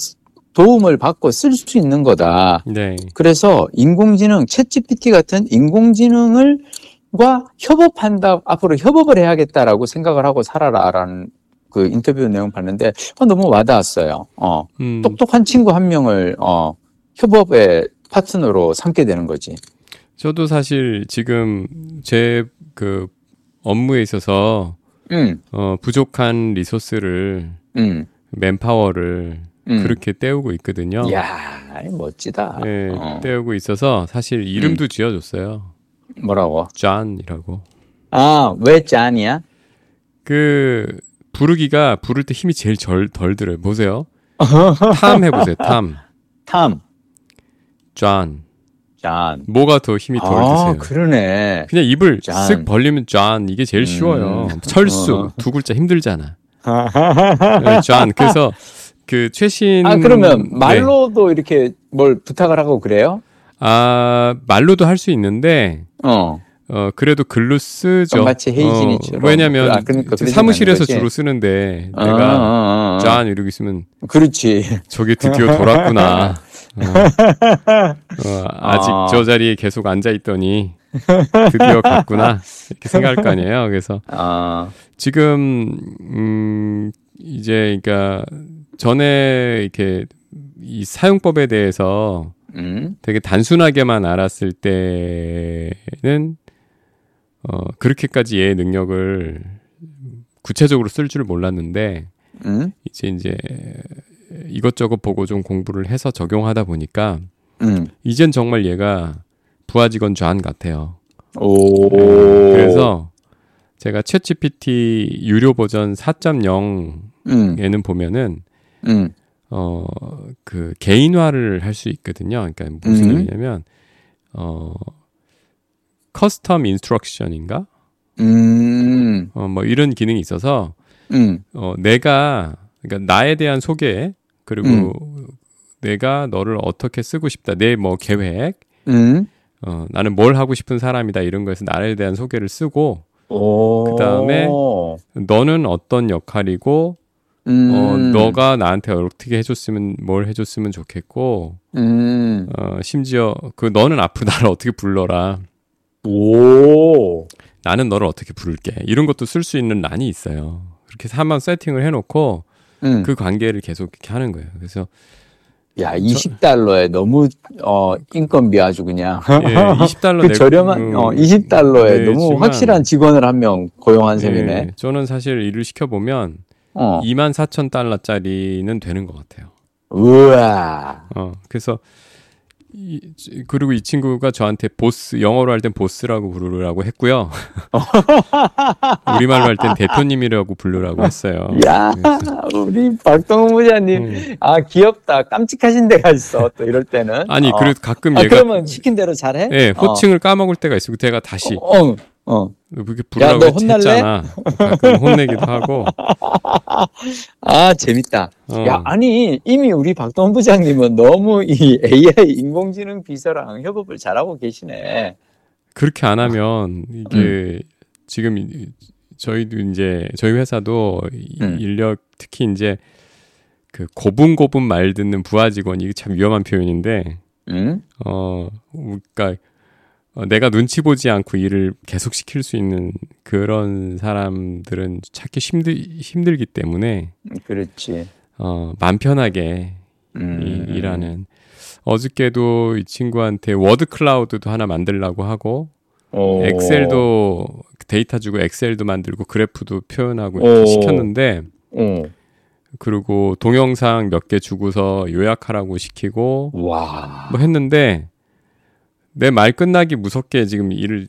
도움을 받고 쓸 수 있는 거다. 네. 그래서 인공지능, 챗 GPT 같은 인공지능을 과 협업한다, 앞으로 협업을 해야겠다라고 생각을 하고 살아라라는 그 인터뷰 내용 봤는데 어, 너무 와닿았어요. 어, 음. 똑똑한 친구 한 명을 어, 협업의 파트너로 삼게 되는 거지. 저도 사실 지금 제 그 업무에 있어서 음, 어, 부족한 resource를 음, manpower를 음. 그렇게 때우고 있거든요. 이야, 멋지다. 예, 어. 때우고 있어서 사실 이름도 지어줬어요. 뭐라고? 존이라고. 아, 왜 존이야? 그 부르기가 부를 때 힘이 제일 절, 덜 들어요. 보세요. 탐 해보세요. 탐. 탐, 존. 존. 뭐가 더 힘이 덜 아, 드세요? 그러네. 그냥 입을 존. 쓱 벌리면 존 이게 제일 음. 쉬워요. 철수 어. 두 글자 힘들잖아. 네, 존 그래서 그 최신 아, 그러면 네. 말로도 이렇게 뭘 부탁을 하고 그래요? 아 말로도 할 수 있는데 어. 어 그래도 글로 쓰죠. 마치 헤이진이처럼. 어, 왜냐면 아, 그러니까 사무실에서. 주로 쓰는데 어, 내가 어, 어, 어. 존 이러고 있으면 그렇지. 저게 드디어 돌았구나. 어, 어, 아직 아. 저 자리에 계속 앉아 있더니 드디어 갔구나 이렇게 생각할 거 아니에요. 그래서 아, 지금 음 이제 그러니까 전에 이렇게 이 사용법에 대해서 음, 되게 단순하게만 알았을 때는 어 그렇게까지 얘의 능력을 구체적으로 쓸 줄 몰랐는데 음, 이제 이제 이것저것 보고 좀 공부를 해서 적용하다 보니까 음. 이젠 정말 얘가 부하 직원 존 같아요. 오. 그래서 제가 챗GPT 유료 버전 4.0에는 음, 보면은 음, 어 그 개인화를 할 수 있거든요. 그러니까 무슨 음. 얘기냐면 어 custom instruction인가? 음, 어 뭐 이런 기능이 있어서 음, 어 내가 그러니까 나에 대한 소개 그리고 음. 내가 너를 어떻게 쓰고 싶다 내 뭐 계획 음. 어 나는 뭘 하고 싶은 사람이다 이런 거에서 나에 대한 소개를 쓰고 오. 그다음에 너는 어떤 역할이고 음, 어 너가 나한테 어떻게 해줬으면 뭘 해줬으면 좋겠고 음, 어 심지어 그 너는 앞으로 나를 어떻게 불러라 오. 나는 너를 어떻게 부를게 이런 것도 쓸 수 있는 란이 있어요 그렇게 해서 한번 세팅을 해놓고 음. 그 관계를 계속 이렇게 하는 거예요 그래서 야, 20달러에 너무, 어, 인건비 아주 그냥. 예, 20달러 그 내고, 저렴한, 음, 어, 20달러에 네, 너무 확실한 직원을 한 명 고용한 셈이네. 예, 저는 사실 일을 시켜 보면 어. 2만 4천 달러짜리는 되는 것 같아요 우와. 어, 그래서 이, 그리고 이 친구가 저한테 보스 영어로 할 땐 보스라고 부르라고 했고요. 우리말로 할 땐 대표님이라고 부르라고 했어요. 야, 우리 박동훈 부장님. 음. 아, 귀엽다. 깜찍하신 데가 있어. 또 이럴 때는. 아니 어. 그래도 가끔 아, 얘가 그러면 시킨 대로 잘해? 예, 호칭을 까먹을 때가 있고 제가 다시 어, 어. 어. 그렇게 야, 부르라고 했- 혼날래? 했잖아. 가끔 혼내기도 하고. 아, 재밌다. 어. 야, 아니, 이미 우리 박동훈 부장님은 너무 이 AI 인공지능 비서랑 협업을 잘하고 계시네. 그렇게 안 하면 이게 음. 지금 이- 저희도 이제 저희 회사도 이 음. 인력 특히 이제 그 고분고분 말 듣는 부하 직원이 참 위험한 표현인데 응? 어 그러니까 어, 내가 눈치 보지 않고 일을 계속 시킬 수 있는 그런 사람들은 찾기 힘들 힘들기 때문에 그렇지. 어 마음 편하게 음. 이, 일하는 어저께도 이 친구한테 word cloud도 하나 만들라고 하고 오. 엑셀도 데이터 주고 엑셀도 만들고 그래프도 표현하고 이렇게 오. 시켰는데 오. 그리고 동영상 몇 개 주고서 요약하라고 시키고 와. 뭐 했는데 내 말 끝나기 무섭게 지금 일을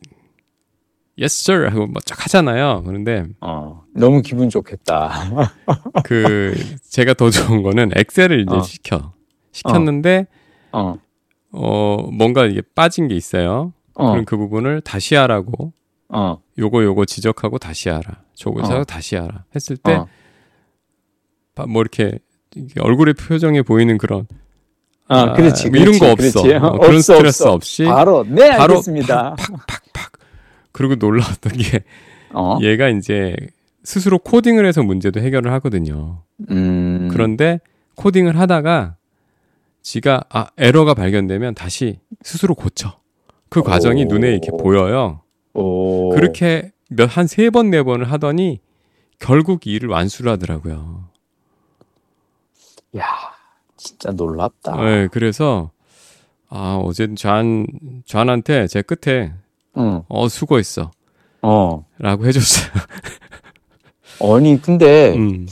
yes sir 하고 뭐쫙 하잖아요. 그런데 어. 너무 기분 좋겠다. 그 제가 더 좋은 거는 엑셀을 이제 어. 시켜 시켰는데 어. 어 뭔가 이게 빠진 게 있어요. 어. 그럼 그 부분을 다시 하라고 어. 요거 요거 지적하고 다시 하라. 저거 어. 다시 하라. 했을 때 어. 바- 뭐 이렇게 얼굴의 표정에 보이는 그런 아, 아, 그렇지. 뭐 이런 거 그렇지, 없어. 그렇지. 어, 그런 없어, 스트레스 없어. 없이 바로 네 바로 알겠습니다. 팍팍팍 그리고 놀라웠던 게 어. 얘가 이제 스스로 코딩을 해서 문제도 해결을 하거든요. 음. 그런데 코딩을 하다가 지가 아 에러가 발견되면 다시 스스로 고쳐. 그 과정이 오. 눈에 이렇게 보여요. 오. 그렇게 몇 한 세 번 네 번을 하더니 결국 이 일을 완수를 하더라고요. 야, 진짜 놀랍다. 네, 그래서 아 어제 좌한 좌한한테 제 끝에 응. 어 수고했어라고 어. 해줬어요. 아니 근데 음,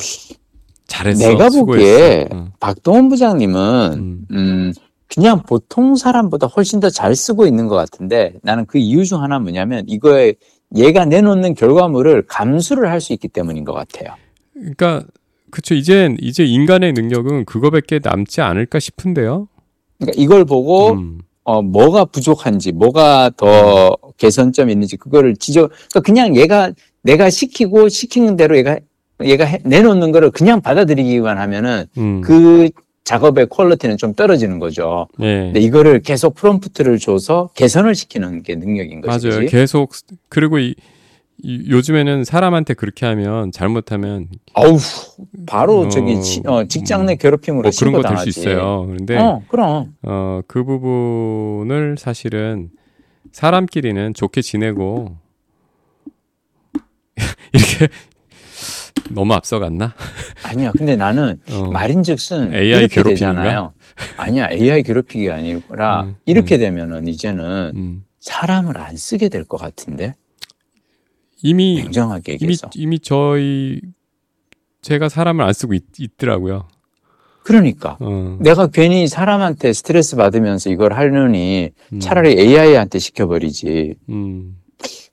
잘했어. 내가 수고했어. 보기에 어, 박동원 부장님은 음. 음, 그냥 보통 사람보다 훨씬 더 잘 쓰고 있는 것 같은데 나는 그 이유 중 하나 뭐냐면 이거에 얘가 내놓는 결과물을 감수를 할 수 있기 때문인 것 같아요. 그러니까 그쵸 이제 이제 인간의 능력은 그거밖에 남지 않을까 싶은데요. 그러니까 이걸 보고 음, 어, 뭐가 부족한지, 뭐가 더 개선점이 있는지, 그거를 지적, 그러니까 그냥 얘가, 내가 시키고 시키는 대로 얘가, 얘가 해- 내놓는 거를 그냥 받아들이기만 하면은 음, 그 작업의 퀄리티는 좀 떨어지는 거죠. 예. 근데 이거를 계속 프롬프트를 줘서 개선을 시키는 게 능력인 거지. 맞아요. 그치? 계속 그리고 이, 이 요즘에는 사람한테 그렇게 하면 잘못하면 아우, 바로 어, 저기 치- 어, 직장 내 괴롭힘으로 뭐 그런 거 될. 수 있어요. 그런데 어, 그럼. 어, 그 부분을 사실은 사람끼리는 좋게 지내고 이렇게 너무 앞서갔나? 아니야. 근데 나는 어, 말인즉슨 AI? 되잖아요. 아니야, AI 괴롭히기가 아니라 음, 이렇게 되면은 이제는 음. 사람을 안 쓰게 될 것 같은데 이미 냉정하게 이미 얘기해서. 이미 저희 제가 사람을 안 쓰고 있, 더라고요 그러니까 어, 내가 괜히 사람한테 스트레스 받으면서 이걸 하려니 음, 차라리 AI한테 시켜버리지. 음.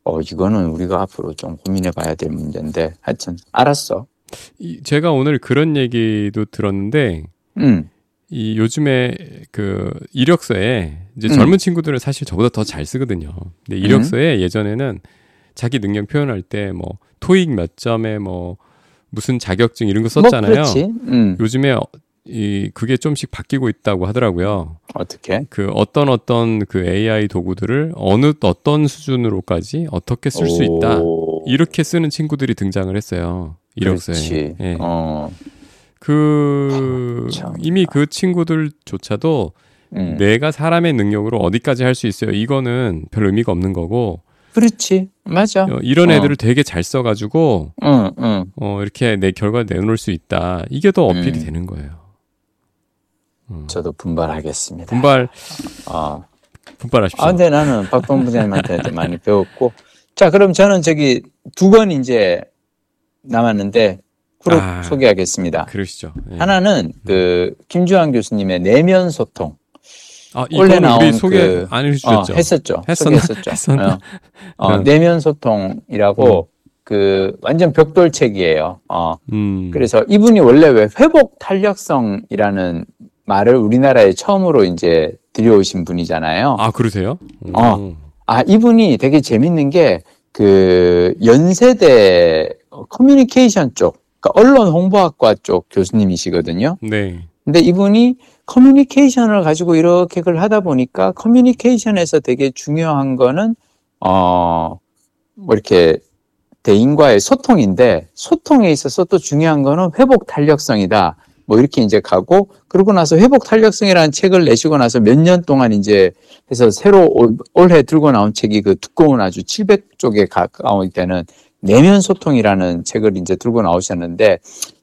어 이거는 우리가 앞으로 좀 고민해봐야 될 문제인데 하여튼 알았어. 이, 제가 오늘 그런 얘기도 들었는데 음, 이 요즘에 그 이력서에 이제 음. 젊은 친구들은 사실 저보다 더 잘 쓰거든요. 근데 이력서에 예전에는 자기 능력 표현할 때 뭐 토익 몇 점에 뭐 무슨 자격증 이런 거 썼잖아요. 뭐. 음, 요즘에 어- 이 그게 좀씩 바뀌고 있다고 하더라고요. 어떻게? 그 어떤 어떤 그 AI 도구들을 어느 어떤 수준으로까지 어떻게 쓸 수 있다 이렇게 쓰는 친구들이 등장을 했어요. 이력서에. 예. 어, 그 참. 이미 그 친구들조차도 음. 내가 사람의 능력으로 어디까지 할 수 있어요. 이거는 별 의미가 없는 거고 그렇지. 맞아. 어, 이런 어. 애들을 되게 잘 써가지고 응, 응. 어, 이렇게 내 결과를 내놓을 수 있다. 이게 더 어필이 음. 되는 거예요. 음. 저도 분발하겠습니다. 분발 어. 분발하십시오. 아, 근데 나는 박동 부장님한테 많이 배웠고. 자, 그럼 저는 저기 두건 이제 남았는데 후로 아. 소개하겠습니다. 그러시죠. 예. 하나는 그 김주환 교수님의 내면 소통. 아, 원래 나온 우리 소개 그- 안 어, 해주셨죠? 했었죠. 했었나? 소개했었죠. 했었나? 어, 어, 음. 내면 소통이라고 그 완전 벽돌 책이에요. 어, 음. 그래서 이분이 원래 왜 회복 탄력성이라는 말을 우리나라에 처음으로 이제 들여오신 분이잖아요. 아 그러세요? 어. 음. 아, 이분이 되게 재밌는 게, 그, 연세대 커뮤니케이션 쪽, 그러니까 언론 홍보학과 쪽 교수님이시거든요. 네. 근데 이분이 커뮤니케이션을 가지고 이렇게 그걸 하다 보니까 커뮤니케이션에서 되게 중요한 거는, 어, 뭐 이렇게 대인과의 소통인데, 소통에 있어서 또 중요한 거는 회복 탄력성이다. 뭐 이렇게 이제 가고, 그러고 나서 회복 탄력성이라는 책을 내시고 나서 몇 년 동안 이제 해서 새로 올, 올해 들고 나온 책이 그 두꺼운 아주 700쪽에 가까울 때는 내면 소통이라는 책을 이제 들고 나오셨는데,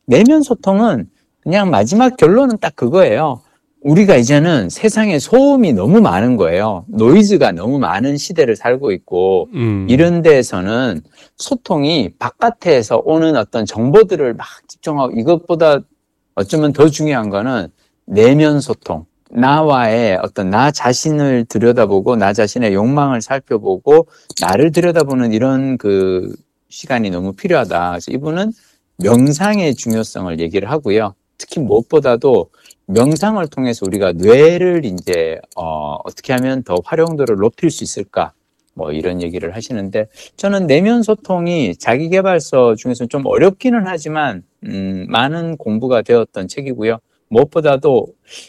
내면 소통은 그냥 마지막 결론은 딱 그거예요. 우리가 이제는 세상에 소음이 너무 많은 거예요. 노이즈가 너무 많은 시대를 살고 있고, 음. 이런 데에서는 소통이 바깥에서 오는 어떤 정보들을 막 집중하고 이것보다 어쩌면 더 중요한 거는 내면 소통. 나와의 어떤 나 자신을 들여다보고 나 자신의 욕망을 살펴보고 나를 들여다보는 이런 그 시간이 너무 필요하다. 그래서 이분은 명상의 중요성을 얘기를 하고요. 특히 무엇보다도 명상을 통해서 우리가 뇌를 이제 어, 어떻게 하면 더 활용도를 높일 수 있을까? 뭐 이런 얘기를 하시는데 저는 내면 소통이 자기 개발서 중에서 좀 어렵기는 하지만 음, 많은 공부가 되었던 책이고요. 무엇보다도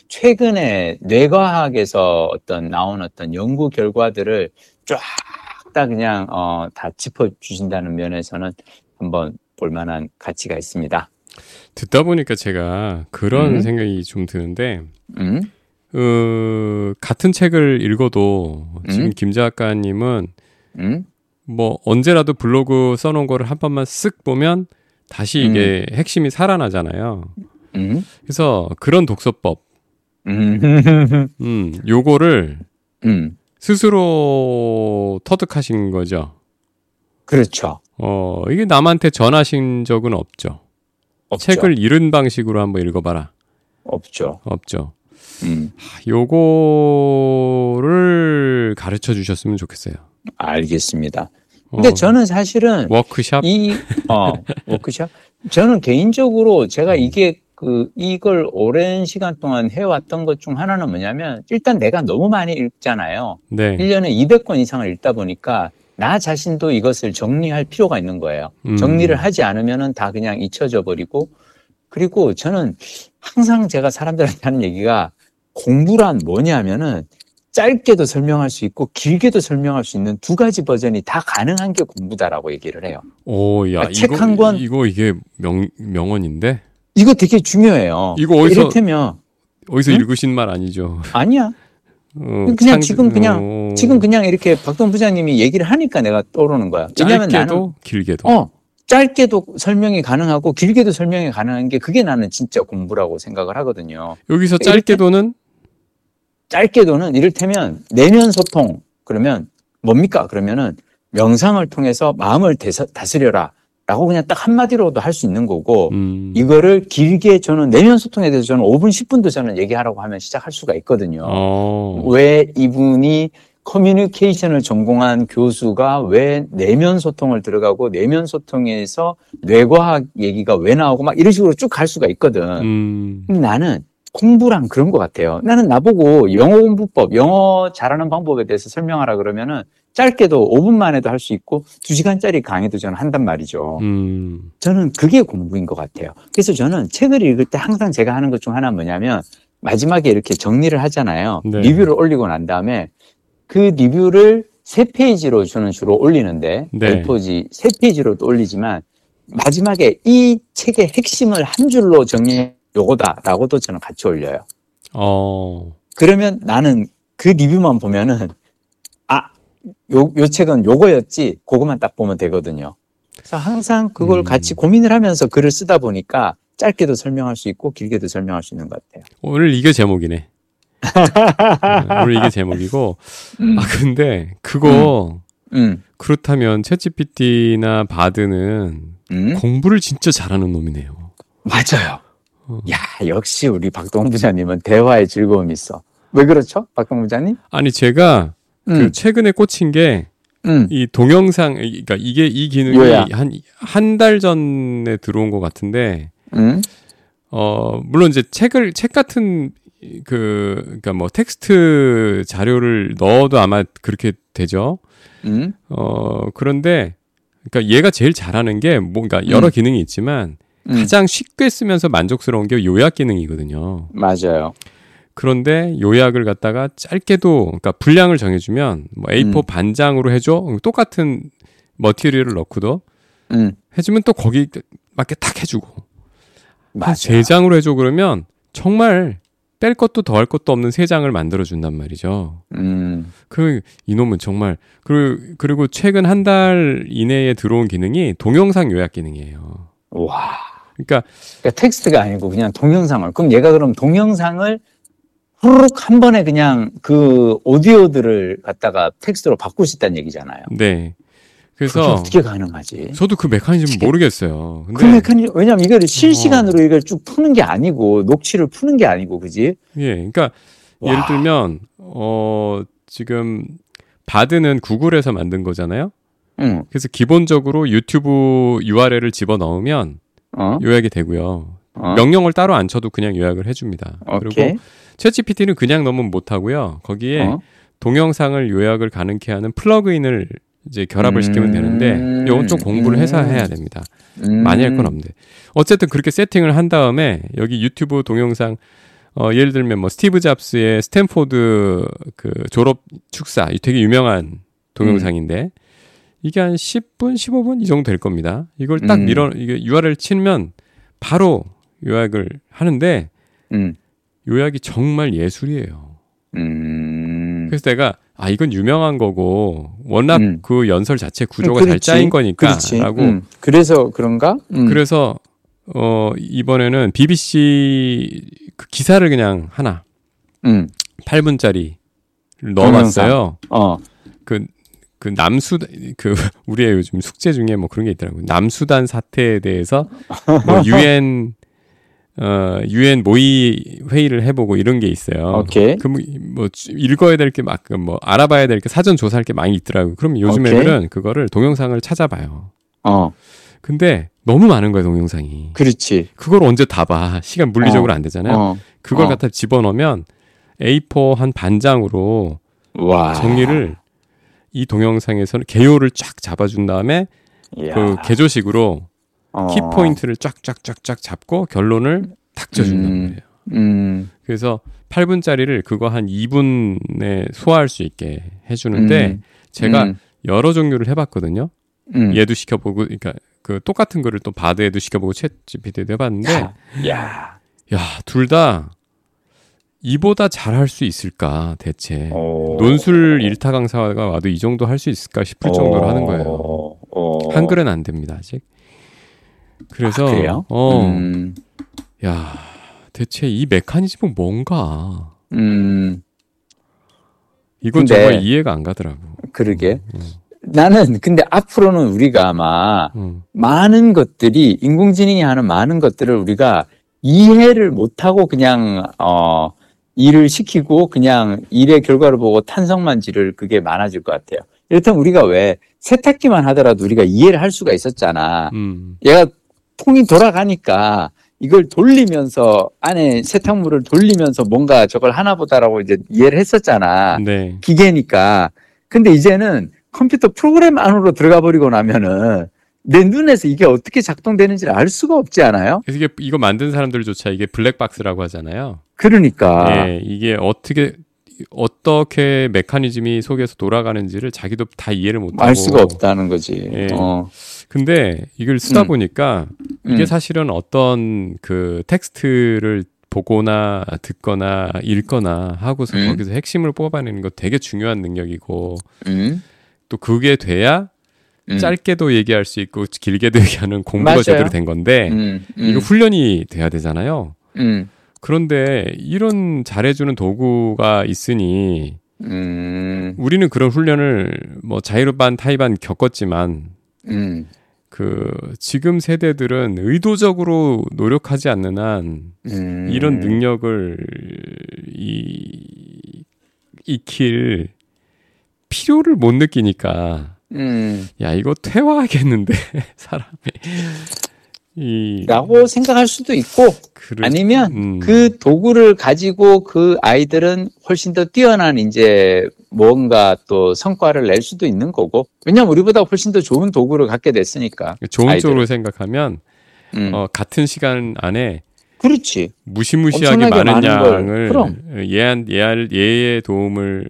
최근에 뇌과학에서 어떤 나온 어떤 연구 결과들을 쫙 다 그냥 어, 다 짚어 주신다는 면에서는 한번 볼만한 가치가 있습니다. 듣다 보니까 제가 그런 음. 생각이 좀 드는데 음, 어, 같은 책을 읽어도 지금 음. 김 작가님은 음, 뭐 언제라도 블로그 써놓은 거를 한 번만 쓱 보면 다시 이게 핵심이 살아나잖아요. 음, 그래서 그런 독서법, 음, 음, 요거를 음, 스스로 터득하신 거죠. 그렇죠. 어, 이게 남한테 전하신 적은 없죠. 없죠. 책을 이른 방식으로 한번 읽어봐라. 없죠. 없죠. 음, 하, 요거를 가르쳐 주셨으면 좋겠어요. 알겠습니다. 근데 어, 저는 사실은 워크샵 이, 어, 워크샵? 저는 개인적으로 제가 음. 이게 그, 이걸 오랜 시간 동안 해왔던 것 중 하나는 뭐냐면, 일단 내가 너무 많이 읽잖아요. 네. 1년에 200권 이상을 읽다 보니까, 나 자신도 이것을 정리할 필요가 있는 거예요. 음. 정리를 하지 않으면은 다 그냥 잊혀져 버리고, 그리고 저는 항상 제가 사람들한테 하는 얘기가, 공부란 뭐냐면은, 짧게도 설명할 수 있고, 길게도 설명할 수 있는 두 가지 버전이 다 가능한 게 공부다라고 얘기를 해요. 오, 야, 아, 책한 권- 이거 이게 명 명언인데 이거 되게 중요해요. 이거 어디서- 이를테면 어디서 응? 읽으신 말 아니죠? 아니야. 어, 그냥 지금 그냥- 어, 지금 그냥 이렇게 박동 부장님이 얘기를 하니까 내가 떠오르는 거야. 왜냐면 짧게도 나는 길게도. 어 짧게도 설명이 가능하고 길게도 설명이 가능한 게 그게 나는 진짜 공부라고 생각을 하거든요. 여기서 짧게도는 짧게도는 이를테면 내면 소통 그러면 뭡니까? 그러면은 명상을 통해서 마음을 다스려라. 라고 그냥 딱 한마디로도 할 수 있는 거고 음, 이거를 길게 저는 내면 소통에 대해서 저는 5분 10분도 저는 얘기하라고 하면 시작할 수가 있거든요. 어, 왜 이분이 커뮤니케이션을 전공한 교수가 왜 내면 소통을 들어가고 내면 소통에서 뇌과학 얘기가 왜 나오고 막 이런 식으로 쭉 갈 수가 있거든. 음, 근데 나는 공부랑 그런 것 같아요. 나는 나보고 영어 공부법, 영어 잘하는 방법에 대해서 설명하라 그러면은 짧게도 5분 만에도 할 수 있고 2시간짜리 강의도 저는 한단 말이죠. 음, 저는 그게 공부인 것 같아요. 그래서 저는 책을 읽을 때 항상 제가 하는 것 중 하나 뭐냐면 마지막에 이렇게 정리를 하잖아요. 네. 리뷰를 올리고 난 다음에 그 리뷰를 세 페이지로 저는 주로 올리는데 네. A4지 세 페이지로도 올리지만 마지막에 이 책의 핵심을 한 줄로 정리해 요거다라고도 저는 같이 올려요. 어, 그러면 나는 그 리뷰만 보면은 아, 요, 요 책은 요거였지. 그것만 딱 보면 되거든요. 그래서 항상 그걸 음. 같이 고민을 하면서 글을 쓰다 보니까 짧게도 설명할 수 있고 길게도 설명할 수 있는 것 같아요. 오늘 이게 제목이네. 음, 오늘 이게 제목이고, 아 근데 그거 음, 그렇다면 챗GPT나 바드는 음, 공부를 진짜 잘하는 놈이네요. 맞아요. 어. 야, 역시 우리 박동훈 부장님은 대화의 즐거움이 있어. 왜 그렇죠? 박동훈 부장님? 아니 제가 그 음, 최근에 꽂힌 게이 음, 동영상, 그러니까 이게 이 기능이. 한한 달 전에 들어온 것 같은데, 음, 어 물론 이제 책을 책 같은 그 그러니까 뭐 텍스트 자료를 넣어도 아마 그렇게 되죠. 음, 어 그런데 그러니까 얘가 제일 잘하는 게 뭔가 여러 음. 기능이 있지만 음, 가장 쉽게 쓰면서 만족스러운 게 요약 기능이거든요. 맞아요. 그런데 요약을 갖다가 짧게도 그러니까 분량을 정해주면 뭐 A4 음. 반장으로 해줘 똑같은 머티리얼을 넣고도 음, 해주면 또 거기 맞게 딱 해주고 맞아요. 세 장으로 해줘 그러면 정말 뺄 것도 더할 것도 없는 세 장을 만들어 준단 말이죠. 음, 그 이놈은 정말 그리고 그리고 최근 한 달 이내에 들어온 기능이 동영상 요약 기능이에요. 와. 그러니까 그러니까 텍스트가 아니고 그냥 동영상을. 그럼 얘가 그럼 동영상을 후루룩 한 번에 그냥 그 오디오들을 갖다가 텍스트로 바꿀 수 있다는 얘기잖아요. 네. 그래서 어떻게 가능하지? 저도 그 메커니즘 모르겠어요. 그 근데 메커니즘 왜냐면 이걸 실시간으로 이걸 쭉 푸는 게 아니고 녹취를 푸는 게 아니고 그지? 예, 그러니까 와. 예를 들면 어 지금 바드는 구글에서 만든 거잖아요. 응. 그래서 기본적으로 유튜브 URL을 집어 넣으면 어? 요약이 되고요. 어? 명령을 따로 안 쳐도 그냥 요약을 해줍니다. 오케이. 그리고 챗GPT는 그냥 넣으면 못 하고요. 거기에 어? 동영상을 요약을 가능케 하는 플러그인을 이제 결합을 음. 시키면 되는데 이건 좀 공부를 해서 음. 해야 됩니다. 음. 많이 할 건 없는데 어쨌든 그렇게 세팅을 한 다음에 여기 유튜브 동영상 어, 예를 들면 뭐 스티브 잡스의 스탠포드 그 졸업 축사 이 되게 유명한 동영상인데 이게 한 10분 15분 이 정도 될 겁니다. 이걸 딱 음. 밀어 이게 URL 치면 바로 요약을 하는데 음. 요약이 정말 예술이에요. 음. 그래서 내가 아 이건 유명한 거고 워낙 음. 그 연설 자체 구조가 잘 그렇지. 짜인 거니까라고. 음. 그래서 그런가? 음. 그래서 어 이번에는 BBC 그 기사를 그냥 하나 음. 8분짜리를 넣어봤어요. 어. 그, 그 남수 그 우리의 요즘 숙제 중에 뭐 그런 게 있더라고요. 남수단 사태에 대해서 뭐 유엔 어 유엔 모의 회의를 해보고 이런 게 있어요. 오케이. 그뭐 뭐 읽어야 될 게 막 뭐 알아봐야 될 게 사전 조사할 게 많이 있더라고요. 그럼 요즘 오케이. 애들은 그거를 동영상을 찾아봐요. 어. 근데 너무 많은 거예요 동영상이. 그렇지. 그걸 언제 다 봐? 시간 물리적으로 안 되잖아요. 어. 그걸 어. 갖다 집어넣으면 A4 한 반장으로 와. 정리를 이 동영상에서는 개요를 쫙 잡아준 다음에 이야. 그 개조식으로 어. 키 포인트를 쫙쫙쫙쫙 잡고 결론을 탁 져준단 음. 말이에요. 음. 그래서 8분짜리를 그거 한 2분에 소화할 수 있게 해주는데 음. 제가 음. 여러 종류를 해봤거든요. 음. 얘도 시켜보고, 그러니까 그 똑같은 거를 또 바드에도 시켜보고 챗 GPT도 해봤는데 야. 야. 야, 둘 다 이보다 잘할 수 있을까, 대체. 어. 논술 일타 강사가 와도 이 정도 할 수 있을까 싶을 정도로 하는 거예요. 어. 어. 한글은 안 됩니다, 아직. 그래서, 아, 그래요? 어, 음. 야, 대체 이 메커니즘은 뭔가. 음. 이건 정말 이해가 안 가더라고. 그러게. 나는 근데 앞으로는 우리가 아마 음. 많은 것들이 인공지능이 하는 많은 것들을 우리가 이해를 못하고 그냥 어 일을 시키고 그냥 일의 결과를 보고 탄성만 지를 그게 많아질 것 같아요. 이렇다면 우리가 왜 세탁기만 하더라도 우리가 이해를 할 수가 있었잖아. 음. 얘가 통이 돌아가니까 이걸 돌리면서 안에 세탁물을 돌리면서 뭔가 저걸 하나보다라고 이제 이해를 했었잖아. 네. 기계니까. 근데 이제는 컴퓨터 프로그램 안으로 들어가 버리고 나면은 내 눈에서 이게 어떻게 작동되는지를 알 수가 없지 않아요? 그래서 이게 이거 만든 사람들조차 이게 블랙박스라고 하잖아요. 그러니까. 예, 이게 어떻게 어떻게 메커니즘이 속에서 돌아가는지를 자기도 다 이해를 못하고 알 수가 없다는 거지. 예. 어. 근데 이걸 쓰다 음. 보니까 이게 음. 사실은 어떤 그 텍스트를 보거나 듣거나 읽거나 하고서 음. 거기서 핵심을 뽑아내는 거 되게 중요한 능력이고 음. 또 그게 돼야 음. 짧게도 얘기할 수 있고 길게도 얘기하는 공부가 맞아요. 제대로 된 건데. 이거 훈련이 돼야 되잖아요. 음. 그런데 이런 잘해주는 도구가 있으니 음. 우리는 그런 훈련을 뭐 자이로반 타이반 겪었지만 음. 그 지금 세대들은 의도적으로 노력하지 않는 한 음. 이런 능력을 이 익힐 필요를 못 느끼니까 음. 야 이거 퇴화하겠는데 사람이 이 라고 생각할 수도 있고 그릇- 아니면 음, 그 도구를 가지고 그 아이들은 훨씬 더 뛰어난 이제 뭔가 또 성과를 낼 수도 있는 거고 왜냐면 우리보다 훨씬 더 좋은 도구를 갖게 됐으니까 좋은 아이들은. 쪽으로 생각하면 음. 어, 같은 시간 안에 그렇지 무시무시하게 많은. 양을 그럼. 얘한 얘할 얘의 도움을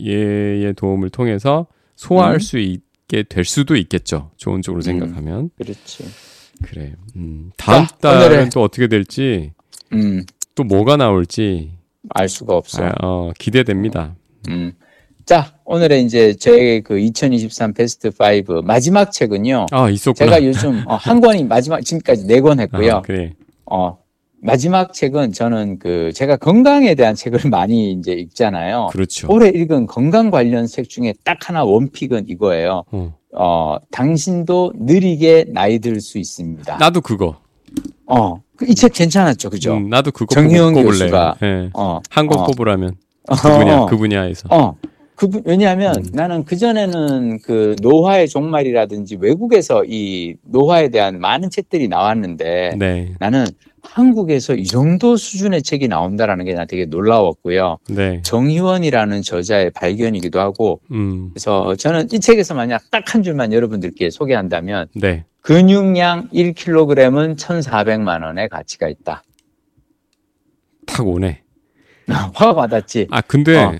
얘의 도움을 통해서 소화할 음. 수 있게 될 수도 있겠죠. 좋은 쪽으로 음. 생각하면 그렇지 그래. 음, 다음 자, 달은 오늘의- 또 어떻게 될지 음, 또 뭐가 나올지 알 수가 없어 아, 어, 기대됩니다. 음. 자 오늘의 이제 제 그 2023 베스트 5 마지막 책은요 아 있었구나. 제가 요즘 어, 한 권이 마지막 지금까지 네 권 했고요 아, 그래. 어 마지막 책은 저는 그 제가 건강에 대한 책을 많이 이제 읽잖아요 그렇죠. 올해 읽은 건강 관련 책 중에 딱 하나 원픽은 이거예요. 어. 어, 당신도 느리게 나이 들 수 있습니다. 나도 그거. 어, 이 책 괜찮았죠, 그죠? 음, 나도 그거 꼽- 꼽을래. 교수가. 예. 어, 한권 어. 꼽으라면 어, 그 분야 어, 그 분야에서. 어. 그, 분- 왜냐하면 음. 나는 그전에는 그 노화의 종말이라든지 외국에서 이 노화에 대한 많은 책들이 나왔는데 네. 나는 한국에서 이 정도 수준의 책이 나온다라는 게 나 되게 놀라웠고요. 네. 정희원이라는 저자의 발견이기도 하고 음. 그래서 저는 이 책에서 만약 딱 한 줄만 여러분들께 소개한다면 네. 근육량 1kg은 1,400만 원의 가치가 있다. 탁 오네. 화가 받았지. 아, 근데 어.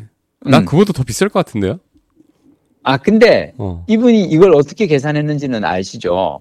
난 음. 그보다 더 비쌀 것 같은데요? 아 근데 어. 이분이 이걸 어떻게 계산했는지는 아시죠?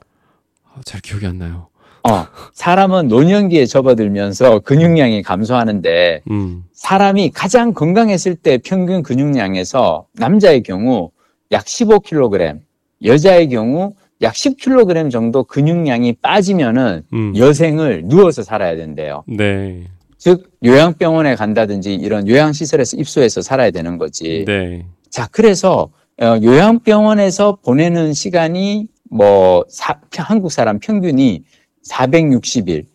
아, 잘 기억이 안 나요. 어, 사람은 노년기에 접어들면서 근육량이 감소하는데 음. 사람이 가장 건강했을 때 평균 근육량에서 남자의 경우 약 15kg, 여자의 경우 약 10kg 정도 근육량이 빠지면은 음. 여생을 누워서 살아야 된대요. 네. 즉 요양병원에 간다든지 이런 요양시설에서 입소해서 살아야 되는 거지. 네. 자, 그래서 어, 요양병원에서 보내는 시간이 뭐 사- 한국 사람 평균이 460일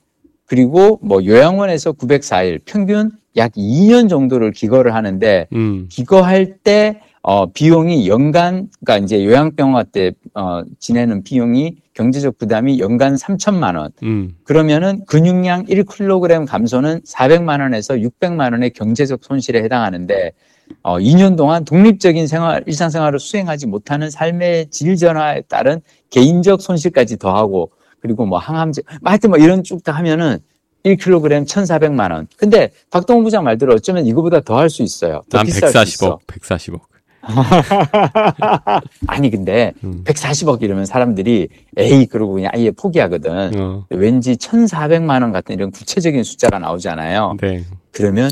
그리고 뭐 요양원에서 904일 평균 약 2년 정도를 기거를 하는데 음. 기거할 때 어, 비용이 연간 그러니까 이제 요양병원 때 어, 지내는 비용이 경제적 부담이 연간 3천만 원. 음. 그러면은 근육량 1kg 감소는 400만 원에서 600만 원의 경제적 손실에 해당하는데 어, 2년 동안 독립적인 생활, 일상생활을 수행하지 못하는 삶의 질 전화에 따른 개인적 손실까지 더하고 그리고 뭐 항암제, 뭐 하여튼 뭐 이런 쭉 다 하면은 1kg 1,400만 원. 근데 박동훈 부장 말대로 어쩌면 이거보다 더 할 수 있어요. 더난 비쌀 수 있어. 140억, 140억. 아니 근데 음. 140억 이러면 사람들이 에이 그러고 그냥 아예 포기하거든. 어. 왠지 1,400만 원 같은 이런 구체적인 숫자가 나오잖아요. 네. 그러면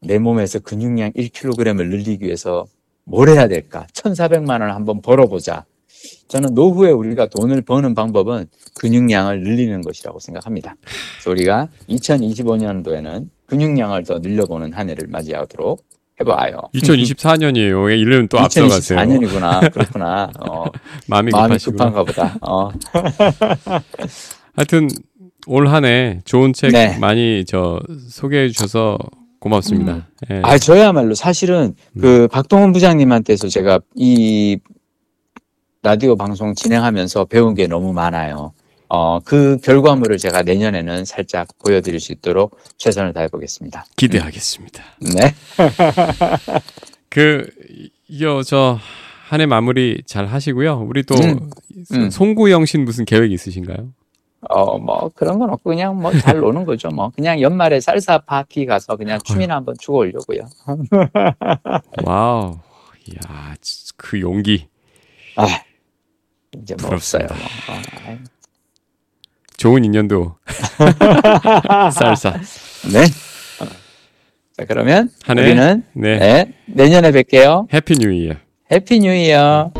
내 몸에서 근육량 1kg을 늘리기 위해서 뭘 해야 될까? 1,400만 원을 한번 벌어보자. 저는 노후에 우리가 돈을 버는 방법은 근육량을 늘리는 것이라고 생각합니다. 그래서 우리가 2025년도에는 근육량을 더 늘려보는 한 해를 맞이하도록 해봐요. 2024년이에요. 1년 또 앞서가세요. 2024년이구나. 그렇구나. 어, 마음이 마음이. 급한가 보다. 어, 하여튼 올 한 해 좋은 책 네. 많이 저 소개해 주셔서 고맙습니다. 예. 아, 저야말로 사실은 그 박동원 부장님한테서 제가 이 라디오 방송 진행하면서 배운 게 너무 많아요. 어, 그 결과물을 제가 내년에는 살짝 보여드릴 수 있도록 최선을 다해 보겠습니다. 기대하겠습니다. 네. 그 이거 저 한 해 마무리 잘 하시고요. 우리 또 음. 음. 송구영신 무슨 계획 있으신가요? 어, 뭐 그런 건 없고 그냥 뭐 잘 노는 거죠. 뭐 그냥 연말에 살사 파티 가서 그냥 춤이나 한번 추고 오려고요. Wow. 이야, 그 용기. 아, 이제 뭐 없어요. 부럽습니다. 뭐. 어, 아이. 좋은 인연도 쌀쌀. 네. 자, 그러면 한 해? 우리는 네. 네, 내년에 뵐게요. Happy New Year. 해피 뉴 이어.